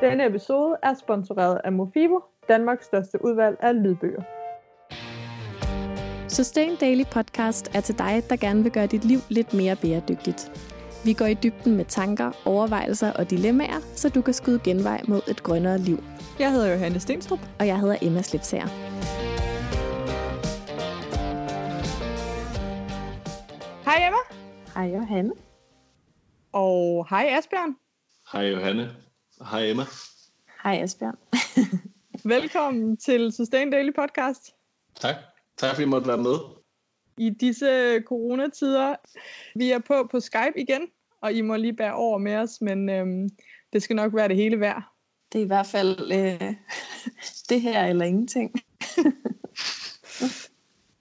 Denne episode er sponsoreret af Mofibo, Danmarks største udvalg af lydbøger. Sustain Daily Podcast er til dig, der gerne vil gøre dit liv lidt mere bæredygtigt. Vi går i dybden med tanker, overvejelser og dilemmaer, så du kan skyde genvej mod et grønnere liv. Jeg hedder Johanne Stenstrup. Og jeg hedder Emma Slipsager. Hej Emma. Hej Johanne. Og hej Asbjørn. Hej Johanne. Hej Emma. Hej Asbjørn. Velkommen til Sustain Daily Podcast. Tak. Tak fordi I måtte være med. I disse coronatider. Vi er på på Skype igen, og I må lige bære over med os, men øhm, det skal nok være det hele værd. Det er i hvert fald øh, det her eller ingenting.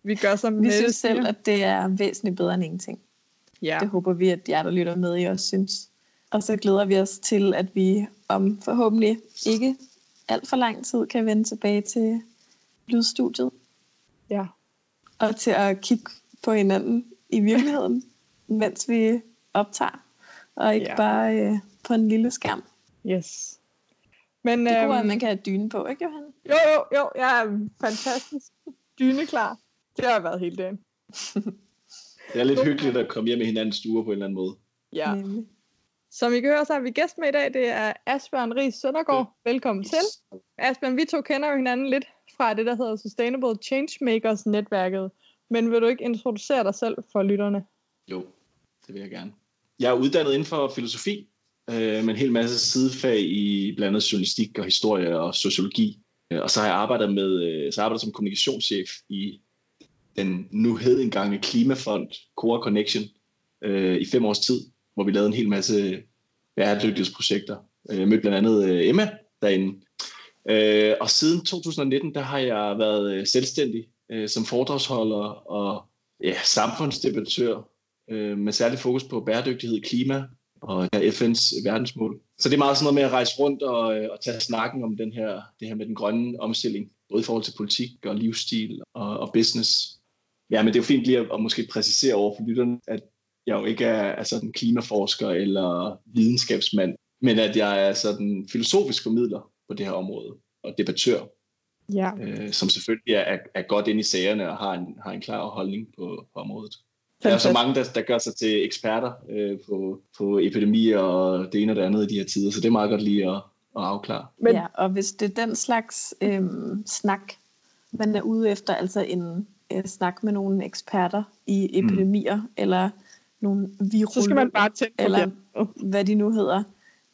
Vi gør som Vi synes selv, at det er væsentligt bedre end ingenting. Ja. Det håber vi, at jer, der lytter med, I også synes. Og så glæder vi os til, at vi om forhåbentlig ikke alt for lang tid kan vende tilbage til lydstudiet. Ja. Og til at kigge på hinanden i virkeligheden, mens vi optager. Og ikke Ja. bare øh, på en lille skærm. Yes. Men, Det er øhm, godt, at man kan have dyne på, ikke Johan? Jo, jo, jo, jeg er fantastisk dyneklar. Det har jeg været hele dagen. Det er lidt hyggeligt at komme hjem i hinandens stuer på en eller anden måde. Ja. Nemlig. Som I kan høre, så har vi gæst med i dag. Det er Asbjørn Ries Søndergaard. Velkommen til. Asbjørn, vi to kender jo hinanden lidt fra det, der hedder Sustainable Changemakers netværket. Men vil du ikke introducere dig selv for lytterne? Jo, det vil jeg gerne. Jeg er uddannet inden for filosofi, øh, med en hel masse sidefag i blandt andet journalistik og historie og sociologi. Øh, Og så har jeg arbejdet med, øh, så arbejdet som kommunikationschef i den nu hed engang Klimafond Core Connection øh, i fem års tid, hvor vi lavede en hel masse bæredygtighedsprojekter. Øh, jeg mødte blandt andet øh, Emma derinde. Øh, og siden 2019, der har jeg været selvstændig som foredragsholder og ja, samfundsdebattør med særlig fokus på bæredygtighed, klima og FN's verdensmål. Så det er meget sådan noget med at rejse rundt og, og tage snakken om den her, det her med den grønne omstilling, både i forhold til politik og livsstil og, og business. Ja, men det er jo fint lige at, at måske præcisere over for lytterne, at jeg jo ikke er, er sådan klimaforsker eller videnskabsmand, men at jeg er sådan filosofisk formidler på det her område og debattør, Ja. øh, som selvfølgelig er, er, godt inde i sagerne og har en, har en klar holdning på, på området. Der er så mange, der, der gør sig til eksperter øh, på, på epidemier og det ene og det andet i de her tider, så det er meget godt lige at, at afklare. Men-. Ja, og hvis det er den slags øhm, snak, man er ude efter, altså en øh, snak med nogle eksperter i epidemier, mm. eller nogle virologer, Så skal man bare tænde på eller det. hvad de nu hedder.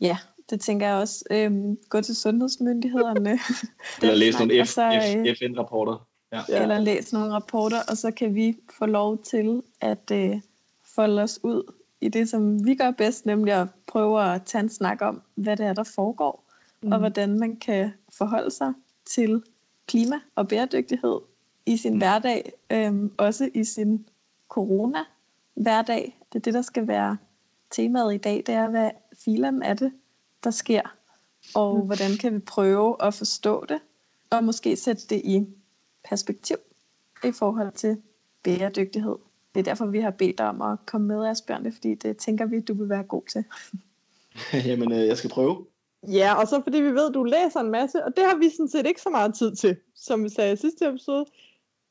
Ja, det tænker jeg også. Øhm, gå til sundhedsmyndighederne. Eller læse nogle og F, så, øh, F, FN-rapporter. Ja. Eller læse nogle rapporter, og så kan vi få lov til at øh, folde os ud i det, som vi gør bedst, nemlig at prøve at tage en snak om, hvad det er, der foregår, mm. og hvordan man kan forholde sig til klima og bæredygtighed i sin hverdag, øhm, også i sin corona-hverdag. Det er det, der skal være temaet i dag, det er, hvad filen er det, der sker, og Mm. hvordan kan vi prøve at forstå det, og måske sætte det i perspektiv i forhold til bæredygtighed. Det er derfor, vi har bedt dig om at komme med, Asbjørn, det fordi det tænker vi, du vil være god til. Jamen, øh, jeg skal prøve. Ja, og så fordi vi ved, at du læser en masse, og det har vi sådan set ikke så meget tid til. Som vi sagde i sidste episode,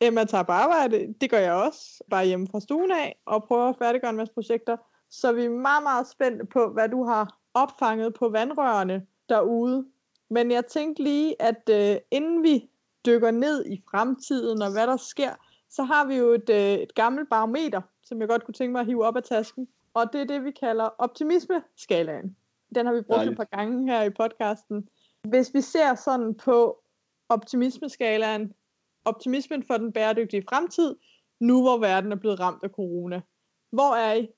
Emma tager på arbejde, det gør jeg også, bare hjemme fra stuen af, og prøver at færdiggøre en masse projekter. Så vi er meget, meget spændte på, hvad du har opfanget på vandrørene derude. Men jeg tænkte lige, at øh, inden vi dykker ned i fremtiden og hvad der sker, så har vi jo et, øh, et gammelt barometer, som jeg godt kunne tænke mig at hive op af tasken. Og det er det, vi kalder optimismeskalaen. Den har vi brugt Dejligt. et par gange her i podcasten. Hvis vi ser sådan på optimismeskalaen, optimismen for den bæredygtige fremtid, nu hvor verden er blevet ramt af corona. Hvor er I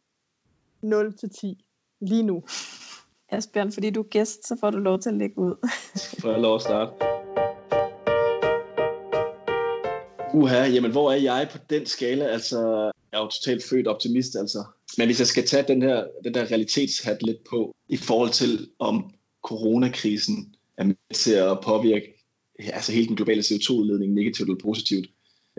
0 til 10 lige nu? Asbjørn, fordi du er gæst, så får du lov til at lægge ud. Får jeg lov at starte? Uha, jamen hvor er jeg på den skala? Altså, jeg er jo totalt født optimist, altså. Men hvis jeg skal tage den her den der realitetshat lidt på, i forhold til om coronakrisen er med til at påvirke altså hele den globale CO2-udledning negativt eller positivt,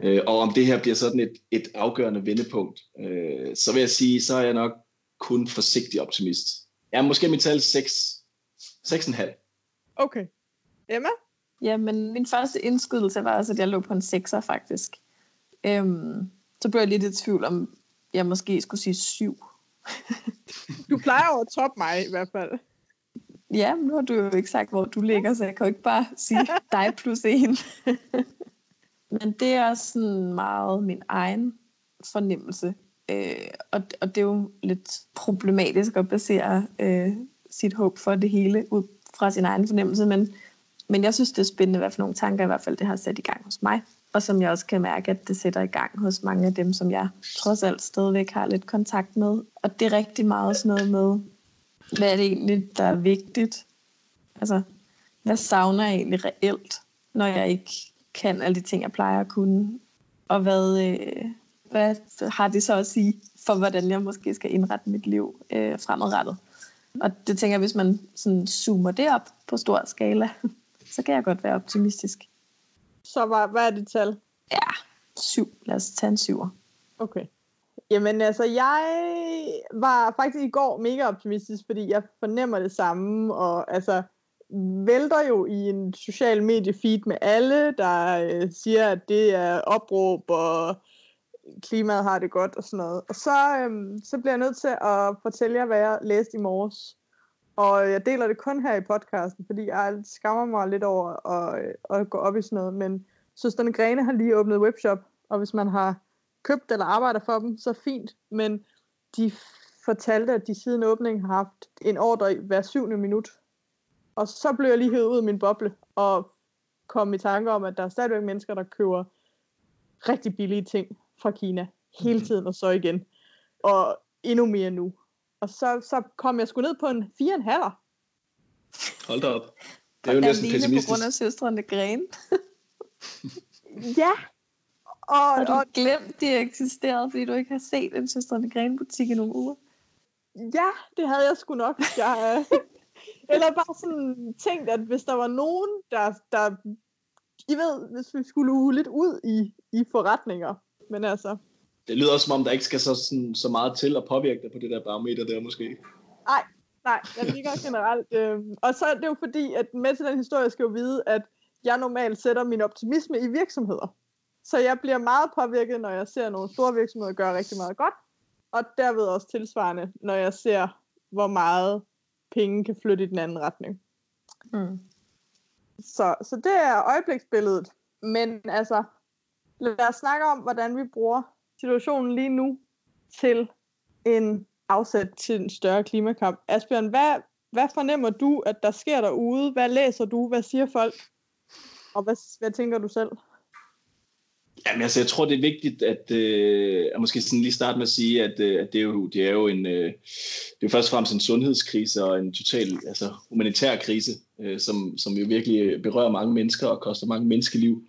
øh, og om det her bliver sådan et, et afgørende vendepunkt, øh, så vil jeg sige, så er jeg nok kun forsigtig optimist. Er måske mit tal 6, 6,5. Okay. Emma? Ja, men min første indskydelse var også, at jeg lå på en 6'er faktisk. Øhm, så blev jeg lidt i tvivl om, jeg måske skulle sige 7. Du plejer at toppe mig i hvert fald. Ja, nu har du jo ikke sagt, hvor du ligger, så jeg kan jo ikke bare sige dig plus en. men det er også sådan meget min egen fornemmelse. Øh, og, og det er jo lidt problematisk at basere øh, sit håb for det hele ud fra sin egen fornemmelse, men, men jeg synes, det er spændende, hvad for nogle tanker i hvert fald det har sat i gang hos mig, og som jeg også kan mærke, at det sætter i gang hos mange af dem, som jeg trods alt stadigvæk har lidt kontakt med. Og det er rigtig meget sådan noget med, hvad er det egentlig, der er vigtigt? Altså, hvad savner jeg egentlig reelt, når jeg ikke kan alle de ting, jeg plejer at kunne? Og hvad, øh, hvad har det så at sige for, hvordan jeg måske skal indrette mit liv øh, fremadrettet? Og det tænker jeg, hvis man sådan zoomer det op på stor skala, så kan jeg godt være optimistisk. Så hvad, hvad er det tal? Ja, syv. Lad os tage en syver. Okay. Jamen altså, jeg var faktisk i går mega optimistisk, fordi jeg fornemmer det samme, og altså vælter jo i en social medie feed med alle, der øh, siger, at det er opråb, og klimaet har det godt og sådan noget. Og så, øhm, så bliver jeg nødt til at fortælle jer, hvad jeg læste i morges. Og jeg deler det kun her i podcasten, fordi jeg skammer mig lidt over at, øh, at gå op i sådan noget. Men søsterne Grene har lige åbnet webshop, og hvis man har købt eller arbejder for dem, så fint. Men de fortalte, at de siden åbningen har haft en ordre i hver syvende minut. Og så blev jeg lige hævet ud af min boble, og kom i tanke om, at der er stadigvæk mennesker, der køber rigtig billige ting fra Kina hele Mhm. tiden, og så igen. Og endnu mere nu. Og så, så kom jeg sgu ned på en 4,5. Hold da op. Det er jo næsten Alene på pessimistisk. grund af søstrene Gren. Ja. Og, Har du og glemt, de eksisterede, fordi du ikke har set en søstrene Gren butik i nogle uger? ja, det havde jeg sgu nok. Jeg, øh, eller bare sådan tænkt, at hvis der var nogen, der, der I ved, hvis vi skulle uge lidt ud i, i forretninger. Men altså, Det lyder også som om, der ikke skal så, sådan, så meget til at påvirke dig på det der barometer der måske. Nej, jeg ligger generelt. Øh, og så er det jo fordi, at med til den historie skal jo vide, at jeg normalt sætter min optimisme i virksomheder. Så jeg bliver meget påvirket, når jeg ser nogle store virksomheder gøre rigtig meget godt. Og derved også tilsvarende, når jeg ser, hvor meget penge kan flytte i den anden retning. Mm. Så, så det er øjebliksbilledet. Men altså, lad os snakke om, hvordan vi bruger situationen lige nu til en afsæt til en større klimakamp. Asbjørn, hvad, hvad fornemmer du, at der sker derude? Hvad læser du? Hvad siger folk? Og hvad, hvad tænker du selv? Jamen, altså, jeg tror, det er vigtigt at, øh, at måske sådan lige starte med at sige, at, øh, at det, er jo, det er jo en, øh, det er jo først og fremmest en sundhedskrise og en total altså, humanitær krise, øh, som, som jo virkelig berører mange mennesker og koster mange menneskeliv.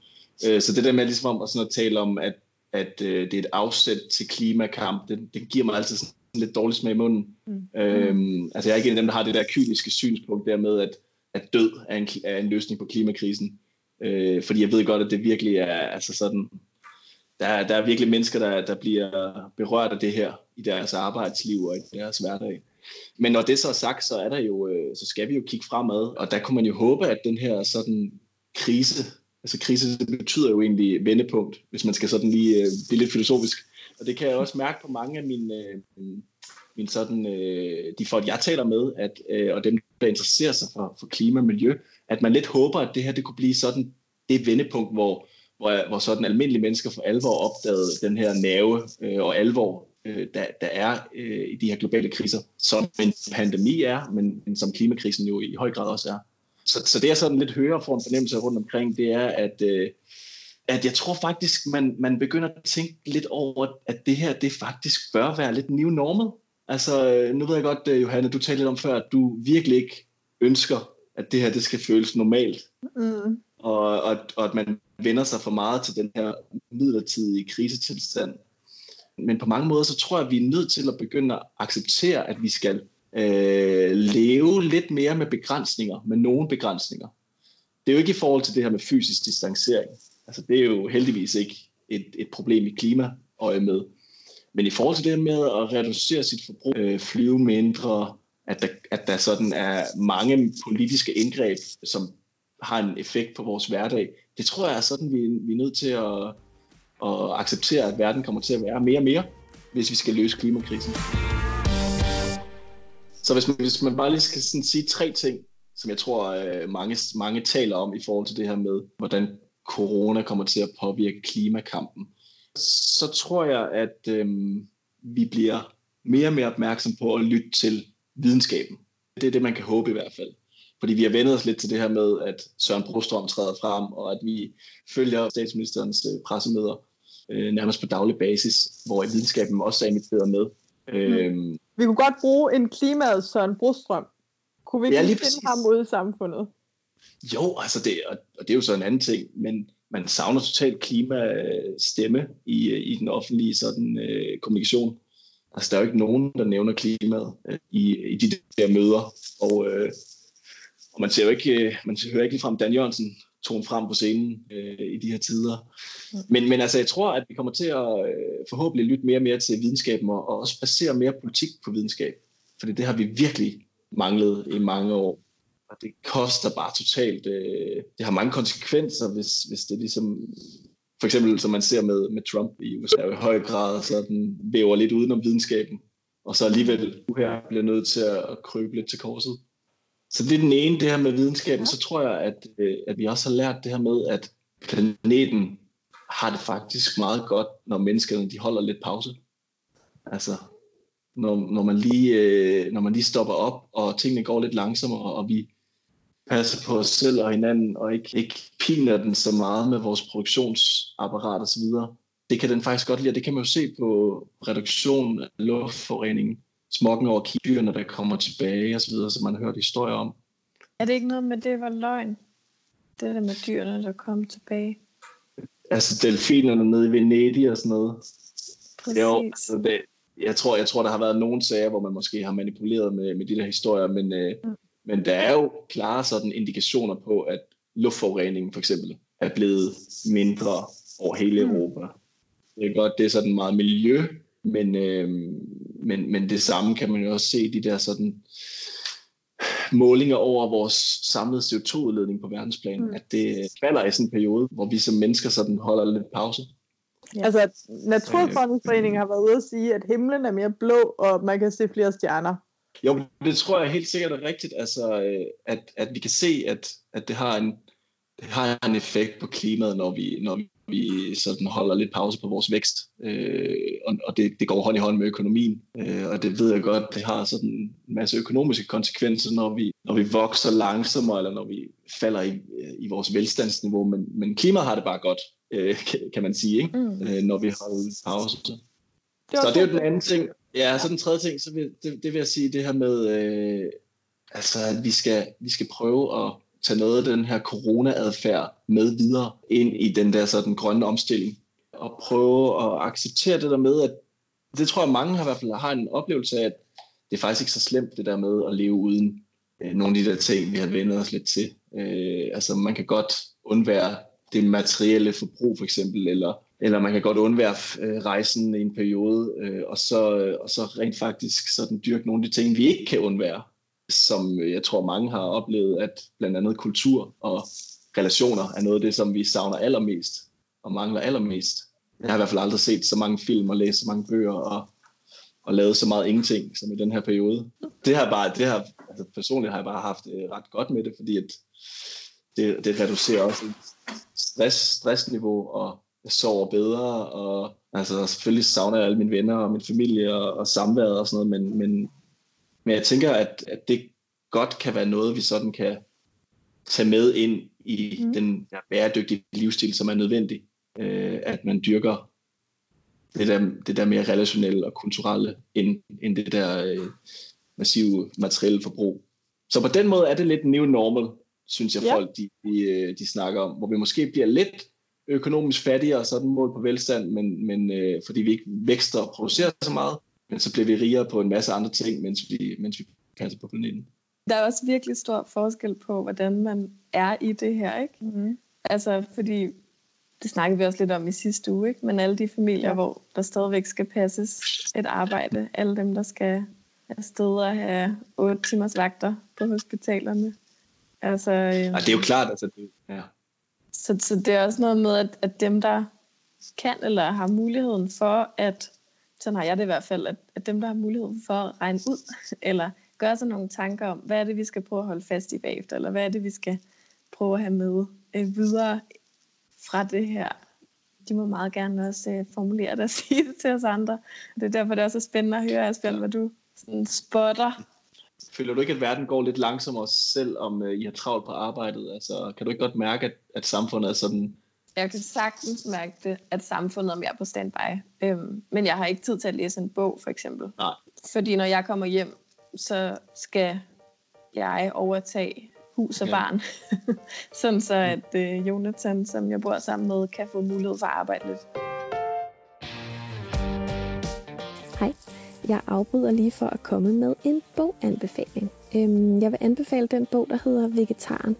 Øh, så det der med ligesom om at, sådan at tale om, at, at øh, det er et afsæt til klimakamp, det, det giver mig altid sådan lidt dårlig smag i munden. Mm. Øhm, altså, jeg er ikke en af dem, der har det der kyniske synspunkt der med, at, at død er en, er en løsning på klimakrisen. Øh, fordi jeg ved godt, at det virkelig er altså sådan, der, er- der er virkelig mennesker, der, der bliver berørt af det her i deres arbejdsliv og i deres hverdag. Men når det så er sagt, så er der jo, øh, så skal vi jo kigge fremad, og der kunne man jo håbe, at den her sådan krise, altså krise betyder jo egentlig vendepunkt, hvis man skal sådan lige øh, blive lidt filosofisk. Og det kan jeg også mærke på mange af mine, øh, min sådan, øh, de folk, jeg taler med, at, øh, og dem, der interesserer sig for, for klima og miljø, at man lidt håber, at det her det kunne blive sådan det vendepunkt, hvor, hvor, hvor sådan almindelige mennesker for alvor opdagede den her nerve øh, og alvor, øh, der, der er øh, i de her globale kriser, som en pandemi er, men, men som klimakrisen jo i høj grad også er. Så, så det jeg sådan lidt hører for en fornemmelse rundt omkring, det er, at, øh, at jeg tror faktisk, man, man begynder at tænke lidt over, at det her, det faktisk bør være lidt new normal. Altså, øh, nu ved jeg godt, øh, Johanne, du talte lidt om før, at du virkelig ikke ønsker, at det her, det skal føles normalt Mm. og, og, og at man vender sig for meget til den her midlertidige krisetilstand. Men på mange måder, så tror jeg, at vi er nødt til at begynde at acceptere, at vi skal øh, leve lidt mere med begrænsninger, med nogle begrænsninger. Det er jo ikke i forhold til det her med fysisk distancering. Altså, det er jo heldigvis ikke et, et problem i klimaøje med. Men i forhold til det med at reducere sit forbrug, øh, flyve mindre, at der, at der sådan er mange politiske indgreb, som har en effekt på vores hverdag. Det tror jeg er sådan, vi, vi er nødt til at, at acceptere, at verden kommer til at være mere og mere, hvis vi skal løse klimakrisen. Så hvis man, hvis man bare lige skal sådan sige tre ting, som jeg tror øh, mange, mange taler om i forhold til det her med, hvordan corona kommer til at påvirke klimakampen, så tror jeg, at øhm, vi bliver mere og mere opmærksom på at lytte til videnskaben. Det er det, man kan håbe i hvert fald. Fordi vi har vendt os lidt til det her med, at Søren Brostrøm træder frem, og at vi følger statsministerens øh, pressemøder øh, nærmest på daglig basis, hvor videnskaben også er inviteret med. Mm. Øhm, vi kunne godt bruge en klimaet Søren Brostrøm. Kunne vi ikke ja, finde præcis. ham ude i samfundet? Jo, altså det, og, og det er jo så en anden ting, men man savner totalt klimastemme i, i den offentlige sådan, øh, kommunikation. Altså, der er jo ikke nogen, der nævner klimaet øh, i, i de der møder. Og, øh, og man ser jo ikke, øh, man hører ikke ligefrem Dan Jørgensen tone frem på scenen øh, i de her tider. Mm. Men, men altså, jeg tror, at vi kommer til at øh, forhåbentlig lytte mere og mere til videnskaben, og, og også basere mere politik på videnskab. Fordi det har vi virkelig manglet i mange år. Og det koster bare totalt. Øh, det har mange konsekvenser, hvis, hvis det ligesom for eksempel som man ser med, med Trump i USA, i høj grad sådan væver lidt udenom videnskaben, og så alligevel her bliver nødt til at krybe lidt til korset. Så det er den ene, det her med videnskaben. Så tror jeg, at, øh, at vi også har lært det her med, at planeten har det faktisk meget godt, når menneskerne de holder lidt pause. Altså, når, når, man lige, øh, når man lige stopper op, og tingene går lidt langsommere, og vi passer på os selv og hinanden, og ikke, ikke piner den så meget med vores produktionsapparat osv. Det kan den faktisk godt lide, og det kan man jo se på reduktion af luftforureningen, smokken over kibyrene, der kommer tilbage osv., som man har hørt historier om. Er det ikke noget med, det var løgn? Det der med dyrene, der kom tilbage? Altså delfinerne nede i Venedig og sådan noget. Præcis. Jo, altså det, jeg, tror, jeg tror, der har været nogle sager, hvor man måske har manipuleret med, med de der historier, men, øh, mm. Men der er jo klare sådan indikationer på, at luftforureningen for eksempel er blevet mindre over hele mm. Europa. Det er godt, det er sådan meget miljø, men, øh, men, men det samme kan man jo også se i de der sådan målinger over vores samlede CO2-udledning på verdensplan, mm. at det falder i sådan en periode, hvor vi som mennesker sådan holder lidt pause. Ja. Altså, Naturfredningsforeningen har været ude at sige, at himlen er mere blå, og man kan se flere stjerner. Jo, det tror jeg helt sikkert er rigtigt, altså, øh, at, at vi kan se, at, at det, har en, det har en effekt på klimaet, når vi, når vi sådan holder lidt pause på vores vækst, øh, og, og det, det går hånd i hånd med økonomien, øh, og det ved jeg godt, det har sådan en masse økonomiske konsekvenser, når vi, når vi vokser langsommere, eller når vi falder i, i vores velstandsniveau, men, men klimaet har det bare godt, øh, kan man sige, ikke? Mm. Øh, når vi holder pause. Det så det er jo den anden ting, Ja, så den tredje ting, så vil, det, det vil jeg sige det her med, øh, altså, at vi skal, vi skal prøve at tage noget af den her corona-adfærd med videre ind i den der sådan grønne omstilling. Og prøve at acceptere det der med, at det tror jeg mange har i hvert fald har en oplevelse af, at det er faktisk ikke så slemt det der med at leve uden øh, nogle af de der ting, vi har vendt os lidt til. Øh, altså man kan godt undvære det materielle forbrug for eksempel, eller eller man kan godt undvære øh, rejsen i en periode, øh, og, så, øh, og så rent faktisk sådan dyrke nogle af de ting, vi ikke kan undvære, som øh, jeg tror mange har oplevet, at blandt andet kultur og relationer er noget af det, som vi savner allermest og mangler allermest. Jeg har i hvert fald aldrig set så mange film og læst så mange bøger og, og lavet så meget ingenting som i den her periode. Det har bare, det har, altså personligt har jeg bare haft øh, ret godt med det, fordi at det, det reducerer også stress, stressniveau og jeg sover bedre, og altså, selvfølgelig savner jeg alle mine venner og min familie og, og samværet og sådan noget, men, men, men jeg tænker, at, at det godt kan være noget, vi sådan kan tage med ind i mm. den der bæredygtige livsstil, som er nødvendig. Øh, at man dyrker det der, det der mere relationelle og kulturelle, end, end det der øh, massive materielle forbrug. Så på den måde er det lidt new normal, synes jeg, ja. folk de, de, øh, de snakker om, hvor vi måske bliver lidt økonomisk fattigere, sådan mål på velstand, men, men øh, fordi vi ikke vækster og producerer så meget, men så bliver vi rigere på en masse andre ting, mens vi, mens vi passer på planeten. Der er også virkelig stor forskel på, hvordan man er i det her, ikke? Mm-hmm. Altså, fordi det snakkede vi også lidt om i sidste uge, ikke? Men alle de familier, ja. hvor der stadigvæk skal passes et arbejde, alle dem, der skal afsted og have otte timers vagter på hospitalerne. Altså, øh, Ej, det er jo klart, altså, det, ja så, så det er også noget med, at, at dem, der kan eller har muligheden for at, sådan har jeg det i hvert fald, at, at dem, der har muligheden for at regne ud, eller gøre sig nogle tanker om, hvad er det, vi skal prøve at holde fast i bagefter, eller hvad er det, vi skal prøve at have med øh, videre fra det her. De må meget gerne også øh, formulere det og sige det til os andre. Det er derfor, det er også spændende at høre, Asbjørn, hvad du sådan spotter. Føler du ikke, at verden går lidt langsommere selv, om uh, I har travlt på arbejdet? Altså, kan du ikke godt mærke, at, at samfundet er sådan... Jeg kan sagtens mærke det, at samfundet er mere på standby. Øhm, men jeg har ikke tid til at læse en bog, for eksempel. Nej. Fordi når jeg kommer hjem, så skal jeg overtage hus og Ja. barn. Sådan så, at øh, Jonathan, som jeg bor sammen med, kan få mulighed for at arbejde lidt. Jeg afbryder lige for at komme med en boganbefaling. Øhm, Jeg vil anbefale den bog, der hedder Vegetaren.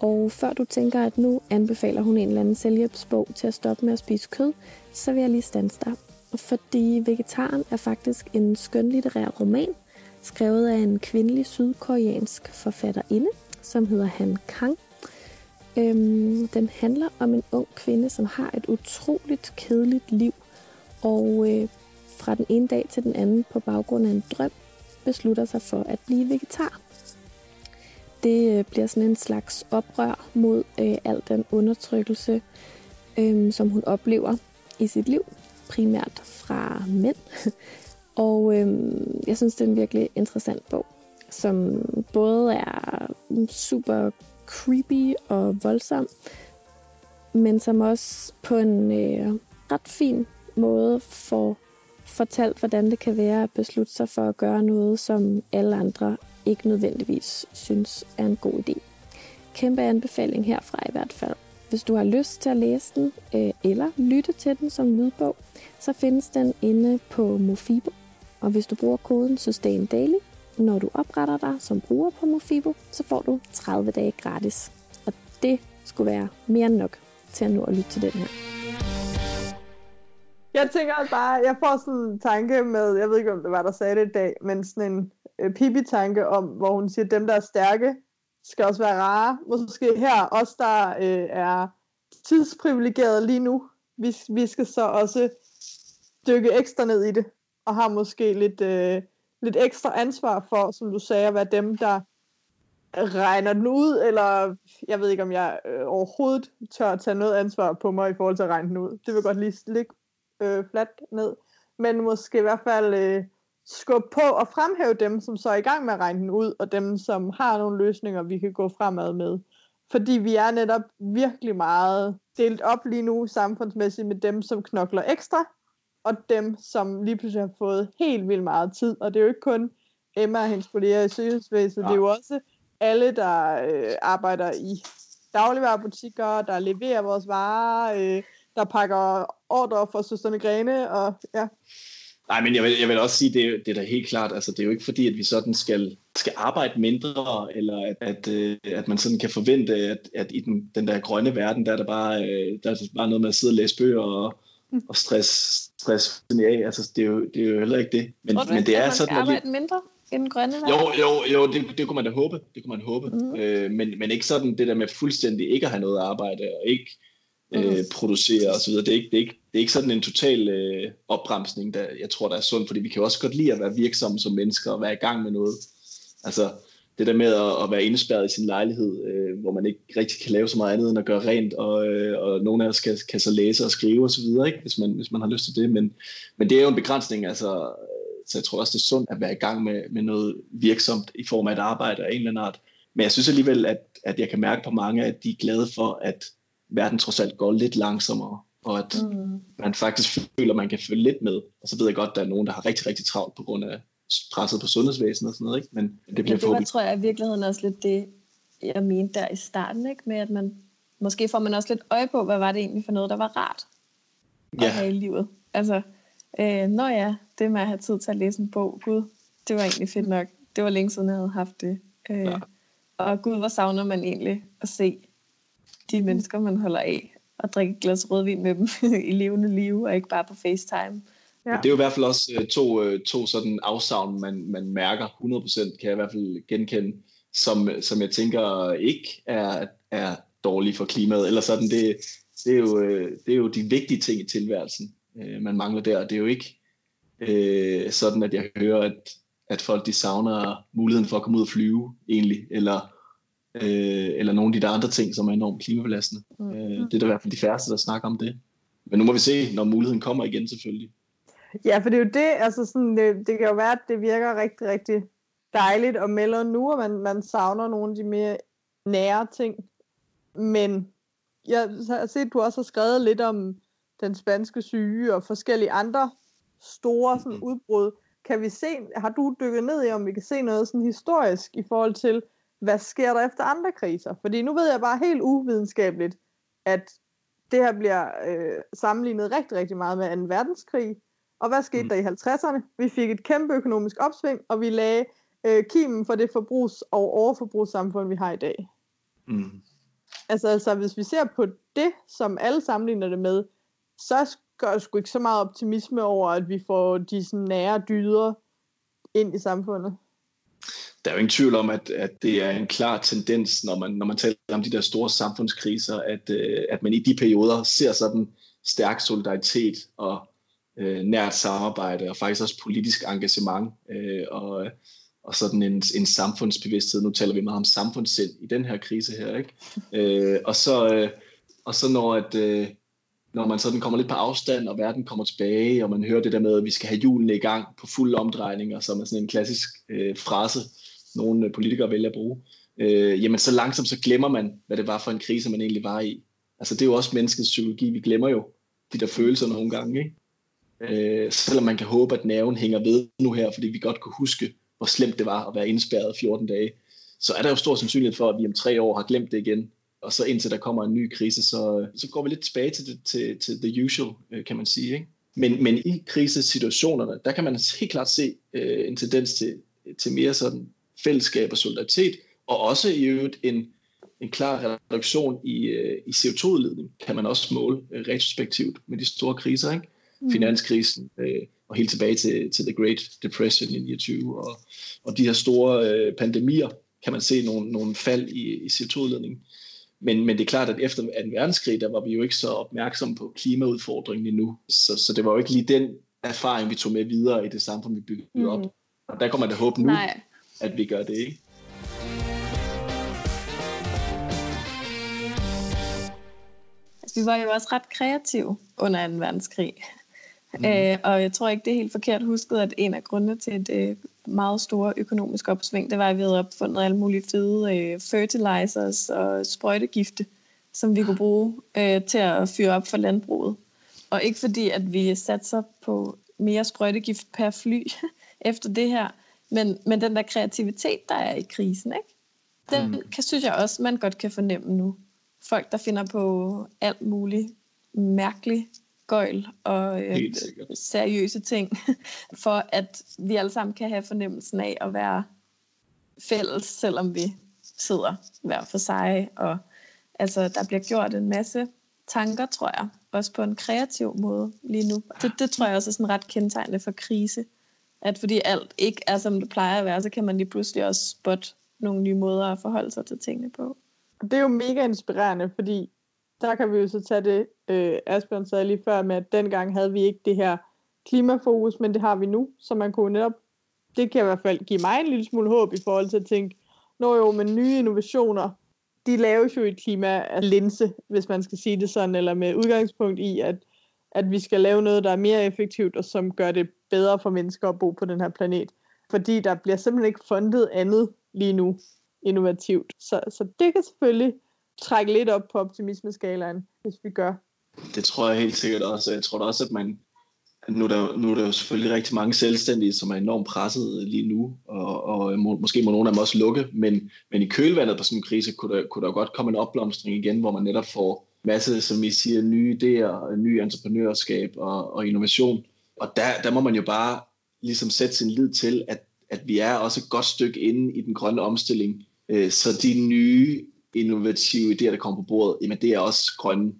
Og før du tænker, at nu anbefaler hun en eller anden selvhjælpsbog til at stoppe med at spise kød, så vil jeg lige stanse dig. Fordi Vegetaren er faktisk en skønlitterær roman, skrevet af en kvindelig sydkoreansk forfatterinde, som hedder Han Kang. Øhm, den handler om en ung kvinde, som har et utroligt kedeligt liv, og øh, fra den ene dag til den anden på baggrund af en drøm beslutter sig for at blive vegetar. Det øh, bliver sådan en slags oprør mod øh, al den undertrykkelse, øh, som hun oplever i sit liv, primært fra mænd. Og øh, jeg synes, det er en virkelig interessant bog, som både er mm, super creepy og voldsom, men som også på en øh, ret fin måde får fortalt, hvordan det kan være at beslutte sig for at gøre noget, som alle andre ikke nødvendigvis synes er en god idé. Kæmpe anbefaling herfra i hvert fald. Hvis du har lyst til at læse den, øh, eller lytte til den som lydbog, så findes den inde på Mofibo. Og hvis du bruger koden SustainDaily, når du opretter dig som bruger på Mofibo, så får du 30 dage gratis. Og det skulle være mere end nok til at nå at lytte til den her. Jeg tænker også bare, jeg får sådan en tanke med, jeg ved ikke om det var, der sagde det i dag, men sådan en øh, pipi-tanke om, hvor hun siger, at dem, der er stærke, skal også være rare. Måske her, os der øh, er tidsprivilegeret lige nu, vi, vi skal så også dykke ekstra ned i det, og har måske lidt, øh, lidt ekstra ansvar for, som du sagde, at være dem, der regner den ud, eller jeg ved ikke, om jeg øh, overhovedet tør at tage noget ansvar på mig i forhold til at regne den ud. Det vil godt lige ligge øh, fladt ned. Men måske i hvert fald øh, skubbe på og fremhæve dem, som så er i gang med at regne den ud, og dem, som har nogle løsninger, vi kan gå fremad med. Fordi vi er netop virkelig meget delt op lige nu samfundsmæssigt med dem, som knokler ekstra, og dem, som lige pludselig har fået helt vildt meget tid. Og det er jo ikke kun Emma og hendes kolleger i sygehusvæsenet, det er jo også alle, der øh, arbejder i dagligvarerbutikker, der leverer vores varer, øh, der pakker ordre for søsterne Grene, og ja. Nej, men jeg vil, jeg vil også sige, det, det er da helt klart, altså det er jo ikke fordi, at vi sådan skal, skal arbejde mindre, eller at, at, øh, at man sådan kan forvente, at, at i den, den der grønne verden, der er der bare, øh, der er der bare noget med at sidde og læse bøger og, og stress, stress af. Altså det er, jo, det er jo heller ikke det. Men, Tror du men det er man sådan, at arbejde mindre i den grønne verden? jo, jo, jo det, det kunne man da håbe. Det kunne man håbe. Mm. Øh, men, men ikke sådan det der med fuldstændig ikke at have noget arbejde, og ikke øh, Mhm. producere osv. Det er ikke, det, er ikke, det er ikke sådan en total øh, opbremsning, der jeg tror, der er sund, fordi vi kan også godt lide at være virksomme som mennesker og være i gang med noget. Altså det der med at, at være indespærret i sin lejlighed, øh, hvor man ikke rigtig kan lave så meget andet end at gøre rent, og, øh, og nogle af os kan, kan så læse og skrive osv., ikke? Hvis, man, hvis man har lyst til det. Men, men det er jo en begrænsning, altså så jeg tror også, det er sundt at være i gang med, med noget virksomt i form af et arbejde af en eller anden art. Men jeg synes alligevel, at, at jeg kan mærke på mange, at de er glade for, at verden trods alt går lidt langsommere, og at Mm. man faktisk føler, at man kan følge lidt med. Og så ved jeg godt, at der er nogen, der har rigtig, rigtig travlt på grund af presset på sundhedsvæsenet og sådan noget, ikke? men det bliver Men det var, tror jeg, i virkeligheden også lidt det, jeg mente der i starten, ikke? med at man, måske får man også lidt øje på, hvad var det egentlig for noget, der var rart at Ja, have i livet. Altså, øh, nå ja, det med at have tid til at læse en bog, gud, det var egentlig fedt nok. Det var længe siden, jeg havde haft det. Øh, Ja. ja. Og gud, hvor savner man egentlig at se de mennesker, man holder af, og drikke et glas rødvin med dem i levende liv, og ikke bare på FaceTime. Ja. Det er jo i hvert fald også øh, to, øh, to sådan afsavn, man, man mærker 100% kan jeg i hvert fald genkende, som, som jeg tænker ikke er, er dårlige for klimaet, eller sådan, det, det, er jo, øh, det er jo de vigtige ting i tilværelsen, man mangler der, det er jo ikke øh, sådan, at jeg hører, at, at folk de savner muligheden for at komme ud og flyve, egentlig, eller, øh, eller nogle af de der andre ting, som er enormt klimabelastende. Mm. Øh, det er da i hvert fald de færreste, der snakker om det. Men nu må vi se, når muligheden kommer igen selvfølgelig. Ja, for det er jo det, altså sådan, det, det kan jo være, at det virker rigtig, rigtig dejligt og melder nu, og man, man savner nogle af de mere nære ting. Men jeg har set, at du også har skrevet lidt om den spanske syge og forskellige andre store sådan, mm. udbrud. Kan vi se, har du dykket ned i, om vi kan se noget sådan historisk i forhold til, hvad sker der efter andre kriser? Fordi nu ved jeg bare helt uvidenskabeligt, at det her bliver øh, sammenlignet rigtig, rigtig meget med 2. verdenskrig, og hvad skete mm. der i 50'erne? Vi fik et kæmpe økonomisk opsving, og vi lagde øh, kimen for det forbrugs- og overforbrugssamfund, vi har i dag. Mm. Altså, altså, hvis vi ser på det, som alle sammenligner det med, så gør jeg sgu ikke så meget optimisme over, at vi får de sådan nære dyder ind i samfundet. Der er jo ingen tvivl om, at, at det er en klar tendens, når man, når man taler om de der store samfundskriser, at, øh, at man i de perioder ser sådan stærk solidaritet og øh, nært samarbejde og faktisk også politisk engagement øh, og, og sådan en, en samfundsbevidsthed. Nu taler vi meget om samfundssind i den her krise her, ikke? Øh, og, så, øh, og så når, at, øh, når man sådan kommer lidt på afstand, og verden kommer tilbage, og man hører det der med, at vi skal have julen i gang på fuld omdrejninger, som er sådan en klassisk øh, frase, nogle politikere vælger at bruge, øh, jamen så langsomt så glemmer man, hvad det var for en krise, man egentlig var i. Altså det er jo også menneskets psykologi. Vi glemmer jo de der følelser nogle gange, ikke? Øh, selvom man kan håbe, at nerven hænger ved nu her, fordi vi godt kunne huske, hvor slemt det var at være indspærret 14 dage, så er der jo stor sandsynlighed for, at vi om tre år har glemt det igen. Og så indtil der kommer en ny krise, så, så går vi lidt tilbage til, det, til, til the usual, øh, kan man sige. Ikke? Men, men i krisesituationerne, der kan man helt klart se øh, en tendens til, til mere sådan fællesskab og solidaritet, og også i øvrigt en, en klar reduktion i, øh, i CO2-udledning, kan man også måle øh, retrospektivt med de store kriser. Ikke? mm. finanskrisen øh, og helt tilbage til, til The Great Depression i 29 og, og de her store øh, pandemier kan man se nogle, nogle fald i, i CO2-udledningen. Men, men det er klart, at efter 2. verdenskrig, der var vi jo ikke så opmærksomme på klimaudfordringen endnu. Så, så det var jo ikke lige den erfaring, vi tog med videre i det samfund, vi byggede mm. op. Og der kommer det håb nu, Nej. at vi gør det, ikke? Altså, vi var jo også ret kreative under 2. verdenskrig. Mm. Øh, og jeg tror ikke, det er helt forkert husket, at en af grundene til det øh, meget store økonomiske opsving, det var, at vi havde opfundet alle mulige fede øh, fertilizers og sprøjtegifte, som vi kunne bruge øh, til at fyre op for landbruget. Og ikke fordi, at vi satser på mere sprøjtegift per fly efter det her, men, men den der kreativitet, der er i krisen, ikke? den mm. kan, synes jeg også, man godt kan fornemme nu. Folk, der finder på alt muligt mærkeligt gøjl og øh, seriøse ting, for at vi alle sammen kan have fornemmelsen af at være fælles, selvom vi sidder hver for sig. Og altså, der bliver gjort en masse tanker, tror jeg, også på en kreativ måde lige nu. Det, det tror jeg også er sådan ret kendetegnende for krise. At fordi alt ikke er, som det plejer at være, så kan man lige pludselig også spotte nogle nye måder at forholde sig til tingene på. Det er jo mega inspirerende, fordi der kan vi jo så tage det, øh, Asbjørn sagde lige før, med at dengang havde vi ikke det her klimafokus, men det har vi nu, så man kunne netop, det kan i hvert fald give mig en lille smule håb i forhold til at tænke, når jo med nye innovationer, de laves jo i et klima af linse, hvis man skal sige det sådan, eller med udgangspunkt i, at, at vi skal lave noget, der er mere effektivt, og som gør det bedre for mennesker at bo på den her planet. Fordi der bliver simpelthen ikke fundet andet lige nu innovativt. Så, så det kan selvfølgelig trække lidt op på optimismeskalaen, hvis vi gør. Det tror jeg helt sikkert også. Jeg tror også, at man, nu er, der, nu er der jo selvfølgelig rigtig mange selvstændige, som er enormt presset lige nu, og, og må, måske må nogle af dem også lukke, men, men i kølvandet på sådan en krise kunne der, kunne der godt komme en opblomstring igen, hvor man netop får masse, som I siger, nye idéer, ny entreprenørskab og, og innovation. Og der, der må man jo bare ligesom sætte sin lid til, at, at vi er også et godt stykke inde i den grønne omstilling, øh, så de nye innovative idéer, der kommer på bordet, jamen det er også grønne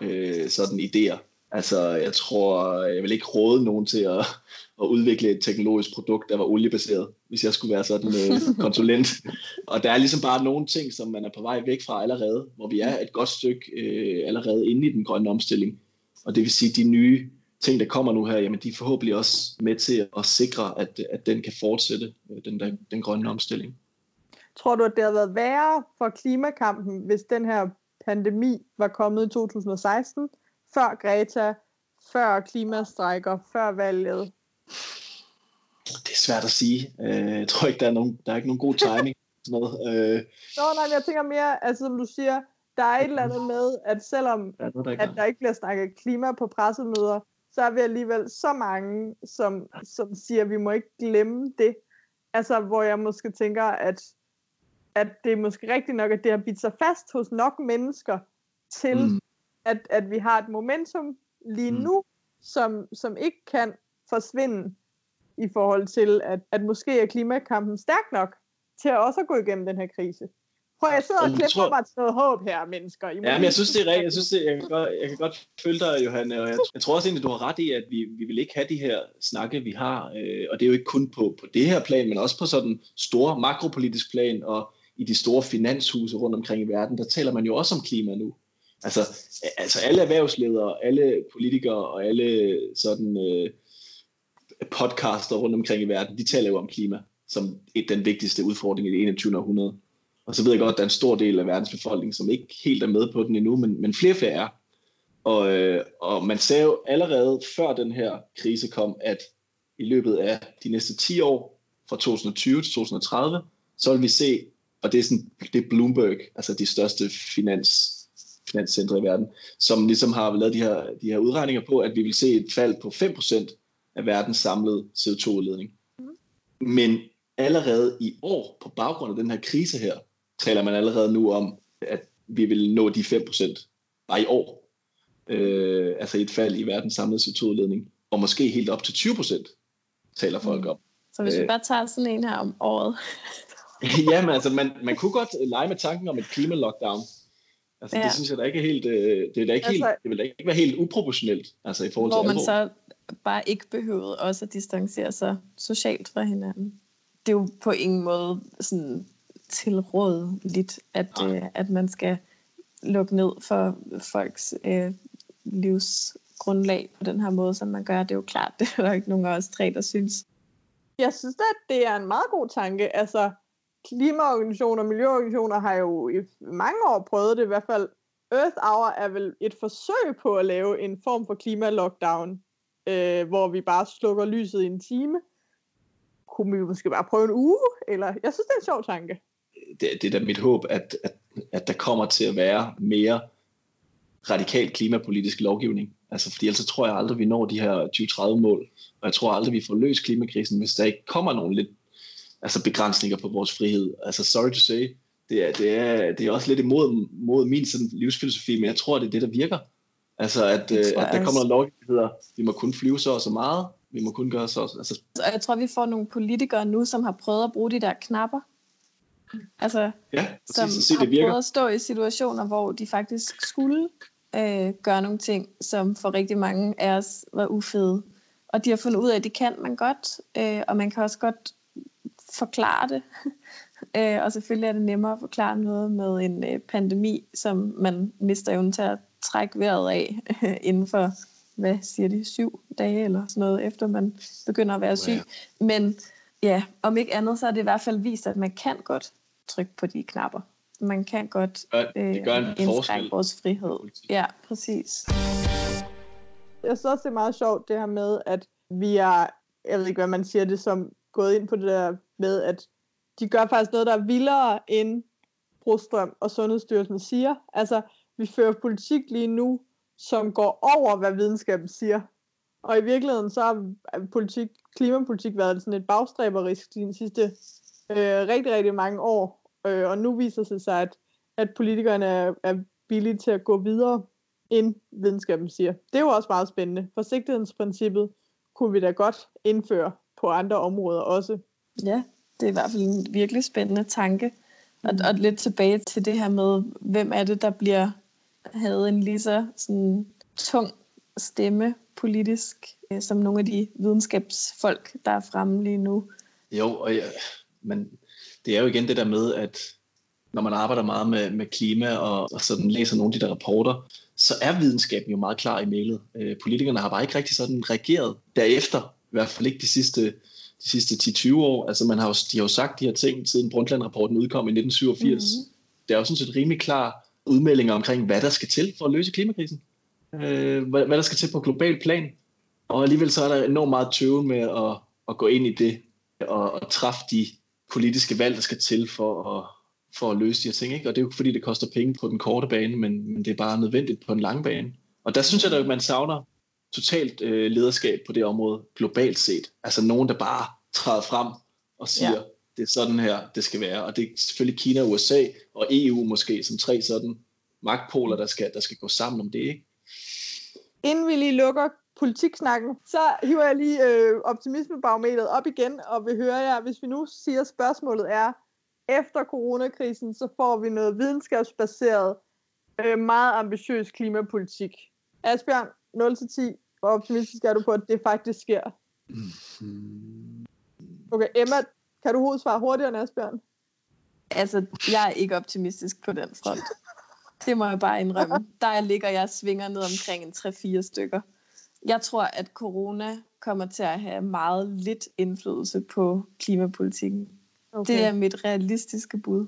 øh, sådan idéer. Altså, jeg tror, jeg vil ikke råde nogen til at, at udvikle et teknologisk produkt, der var oliebaseret, hvis jeg skulle være sådan en uh, konsulent. Og der er ligesom bare nogle ting, som man er på vej væk fra allerede, hvor vi er et godt stykke uh, allerede inde i den grønne omstilling. Og det vil sige, at de nye ting, der kommer nu her, jamen de er forhåbentlig også med til at sikre, at, at den kan fortsætte, øh, den, der, den grønne omstilling. Tror du, at det har været værre for klimakampen, hvis den her pandemi var kommet i 2016, før Greta, før klimastrækker, før valget? Det er svært at sige. Øh, jeg tror ikke, der er, nogen, der er ikke nogen god timing. sådan noget. Øh. Nå, nej, men jeg tænker mere, altså som du siger, der er et eller andet med, at selvom der noget, der at der ikke bliver snakket klima på pressemøder, så er vi alligevel så mange, som, som siger, at vi må ikke glemme det. Altså, hvor jeg måske tænker, at, at det er måske rigtigt nok, at det har bidt sig fast hos nok mennesker til, mm. at, at vi har et momentum lige mm. nu, som, som ikke kan forsvinde i forhold til, at, at måske er klimakampen stærk nok til at også gå igennem den her krise. Prøv, jeg sidder og klemmer tror... mig til noget håb her, mennesker. I ja, men jeg synes, det er rigtigt. Jeg, synes, det, jeg, kan godt, jeg kan godt følge dig, Johanne, og jeg, jeg tror også egentlig, du har ret i, at vi, vi vil ikke have de her snakke, vi har. Øh, og det er jo ikke kun på, på det her plan, men også på sådan store makropolitisk plan, og i de store finanshuse rundt omkring i verden, der taler man jo også om klima nu. Altså, altså alle erhvervsledere, alle politikere og alle sådan øh, podcaster rundt omkring i verden, de taler jo om klima som et, den vigtigste udfordring i det 21. århundrede. Og så ved jeg godt, at der er en stor del af verdens befolkning, som ikke helt er med på den endnu, men, men flere flere er. Og, øh, og man sagde jo allerede før den her krise kom, at i løbet af de næste 10 år, fra 2020 til 2030, så vil vi se, og det er, sådan, det er Bloomberg, altså de største finans, finanscentre i verden, som ligesom har lavet de her, de her udregninger på, at vi vil se et fald på 5% af verdens samlede CO2-udledning. Mm. Men allerede i år, på baggrund af den her krise her, taler man allerede nu om, at vi vil nå de 5% bare i år. Øh, altså et fald i verdens samlede CO2-udledning. Og måske helt op til 20% taler folk mm. om. Så hvis vi øh. bare tager sådan en her om året. Jamen altså, man, man kunne godt lege med tanken om et klimalockdown. Altså, ja. det synes jeg da ikke er helt, øh, det, er da ikke altså, helt, det vil da ikke være helt uproportionelt, altså i forhold hvor til Hvor man så bare ikke behøvede også at distancere sig socialt fra hinanden. Det er jo på ingen måde sådan tilrådeligt, at, øh, at man skal lukke ned for folks øh, livsgrundlag på den her måde, som man gør. Det er jo klart, det er der ikke nogen af os tre, der synes. Jeg synes at det er en meget god tanke. Altså, klimaorganisationer og miljøorganisationer har jo i mange år prøvet det. I hvert fald Earth Hour er vel et forsøg på at lave en form for klimalockdown, øh, hvor vi bare slukker lyset i en time. Kunne vi måske bare prøve en uge? Eller, jeg synes, det er en sjov tanke det, det er da mit håb, at, at, at der kommer til at være mere radikal klimapolitisk lovgivning. Altså, fordi ellers tror jeg aldrig, vi når de her 2030-mål, og jeg tror aldrig, vi får løst klimakrisen, hvis der ikke kommer nogle lidt altså begrænsninger på vores frihed. Altså, sorry to say, det er, det er, det er også lidt imod mod min sådan, livsfilosofi, men jeg tror, det er det, der virker. Altså, at, øh, at der kommer noget lovgivning, der hedder, vi må kun flyve så og så meget, vi må kun gøre så altså. Og jeg tror, vi får nogle politikere nu, som har prøvet at bruge de der knapper, Altså, ja, som se, har prøvet at stå i situationer, hvor de faktisk skulle øh, gøre nogle ting, som for rigtig mange af os var ufede. Og de har fundet ud af, at det kan man godt, øh, og man kan også godt forklare det. øh, og selvfølgelig er det nemmere at forklare noget med en øh, pandemi, som man mister evnen til at trække vejret af øh, inden for, hvad siger de, syv dage eller sådan noget, efter man begynder at være syg. Men ja, om ikke andet, så har det i hvert fald vist, at man kan godt trykke på de knapper. Man kan godt øh, det gør en forskel. vores frihed. Ja, præcis. Jeg synes også, det er meget sjovt, det her med, at vi er, jeg ved ikke, hvad man siger det som, gået ind på det der med, at de gør faktisk noget, der er vildere end Brostrøm og Sundhedsstyrelsen siger. Altså, vi fører politik lige nu, som går over, hvad videnskaben siger. Og i virkeligheden så har politik, klimapolitik været sådan et bagstræberisk de sidste øh, rigtig, rigtig mange år. Øh, og nu viser det sig, at, at politikerne er, er villige til at gå videre, end videnskaben siger. Det er jo også meget spændende. Forsigtighedsprincippet kunne vi da godt indføre på andre områder også. Ja, det er i hvert fald en virkelig spændende tanke. Og, og lidt tilbage til det her med, hvem er det, der bliver havde en lige så sådan, tung stemme politisk, øh, som nogle af de videnskabsfolk, der er fremme lige nu. Jo, og ja, men det er jo igen det der med, at når man arbejder meget med, med klima og, og sådan læser nogle af de der rapporter, så er videnskaben jo meget klar i mailet. Øh, politikerne har bare ikke rigtig sådan reageret derefter, i hvert fald ikke de sidste, de sidste 10-20 år. Altså man har jo, de har jo sagt de her ting, siden Brundtland-rapporten udkom i 1987. Mm-hmm. Det er jo sådan set rimelig klar udmeldinger omkring, hvad der skal til for at løse klimakrisen. Øh, hvad, hvad der skal til på global plan. Og alligevel så er der enormt meget tøven med at, at gå ind i det og, og træffe de politiske valg, der skal til for at, for at løse de her ting. Ikke? Og det er jo fordi, det koster penge på den korte bane, men, men det er bare nødvendigt på den lange bane. Og der synes jeg, at man savner totalt øh, lederskab på det område globalt set. Altså nogen, der bare træder frem og siger, ja. det er sådan her, det skal være. Og det er selvfølgelig Kina, USA og EU måske som tre sådan magtpoler, der skal, der skal gå sammen om det. Ikke? Inden vi lige lukker politiksnakken, så hiver jeg lige øh, optimismebarometeret op igen, og vil høre jer, hvis vi nu siger, at spørgsmålet er, efter coronakrisen, så får vi noget videnskabsbaseret, øh, meget ambitiøs klimapolitik. Asbjørn, 0-10, hvor optimistisk er du på, at det faktisk sker? Mm-hmm. Okay, Emma, kan du hovedsvare hurtigere end Asbjørn? Altså, jeg er ikke optimistisk på den front. Det må jeg bare indrømme. Der ligger jeg svinger ned omkring en 3-4 stykker. Jeg tror, at corona kommer til at have meget lidt indflydelse på klimapolitikken. Okay. Det er mit realistiske bud.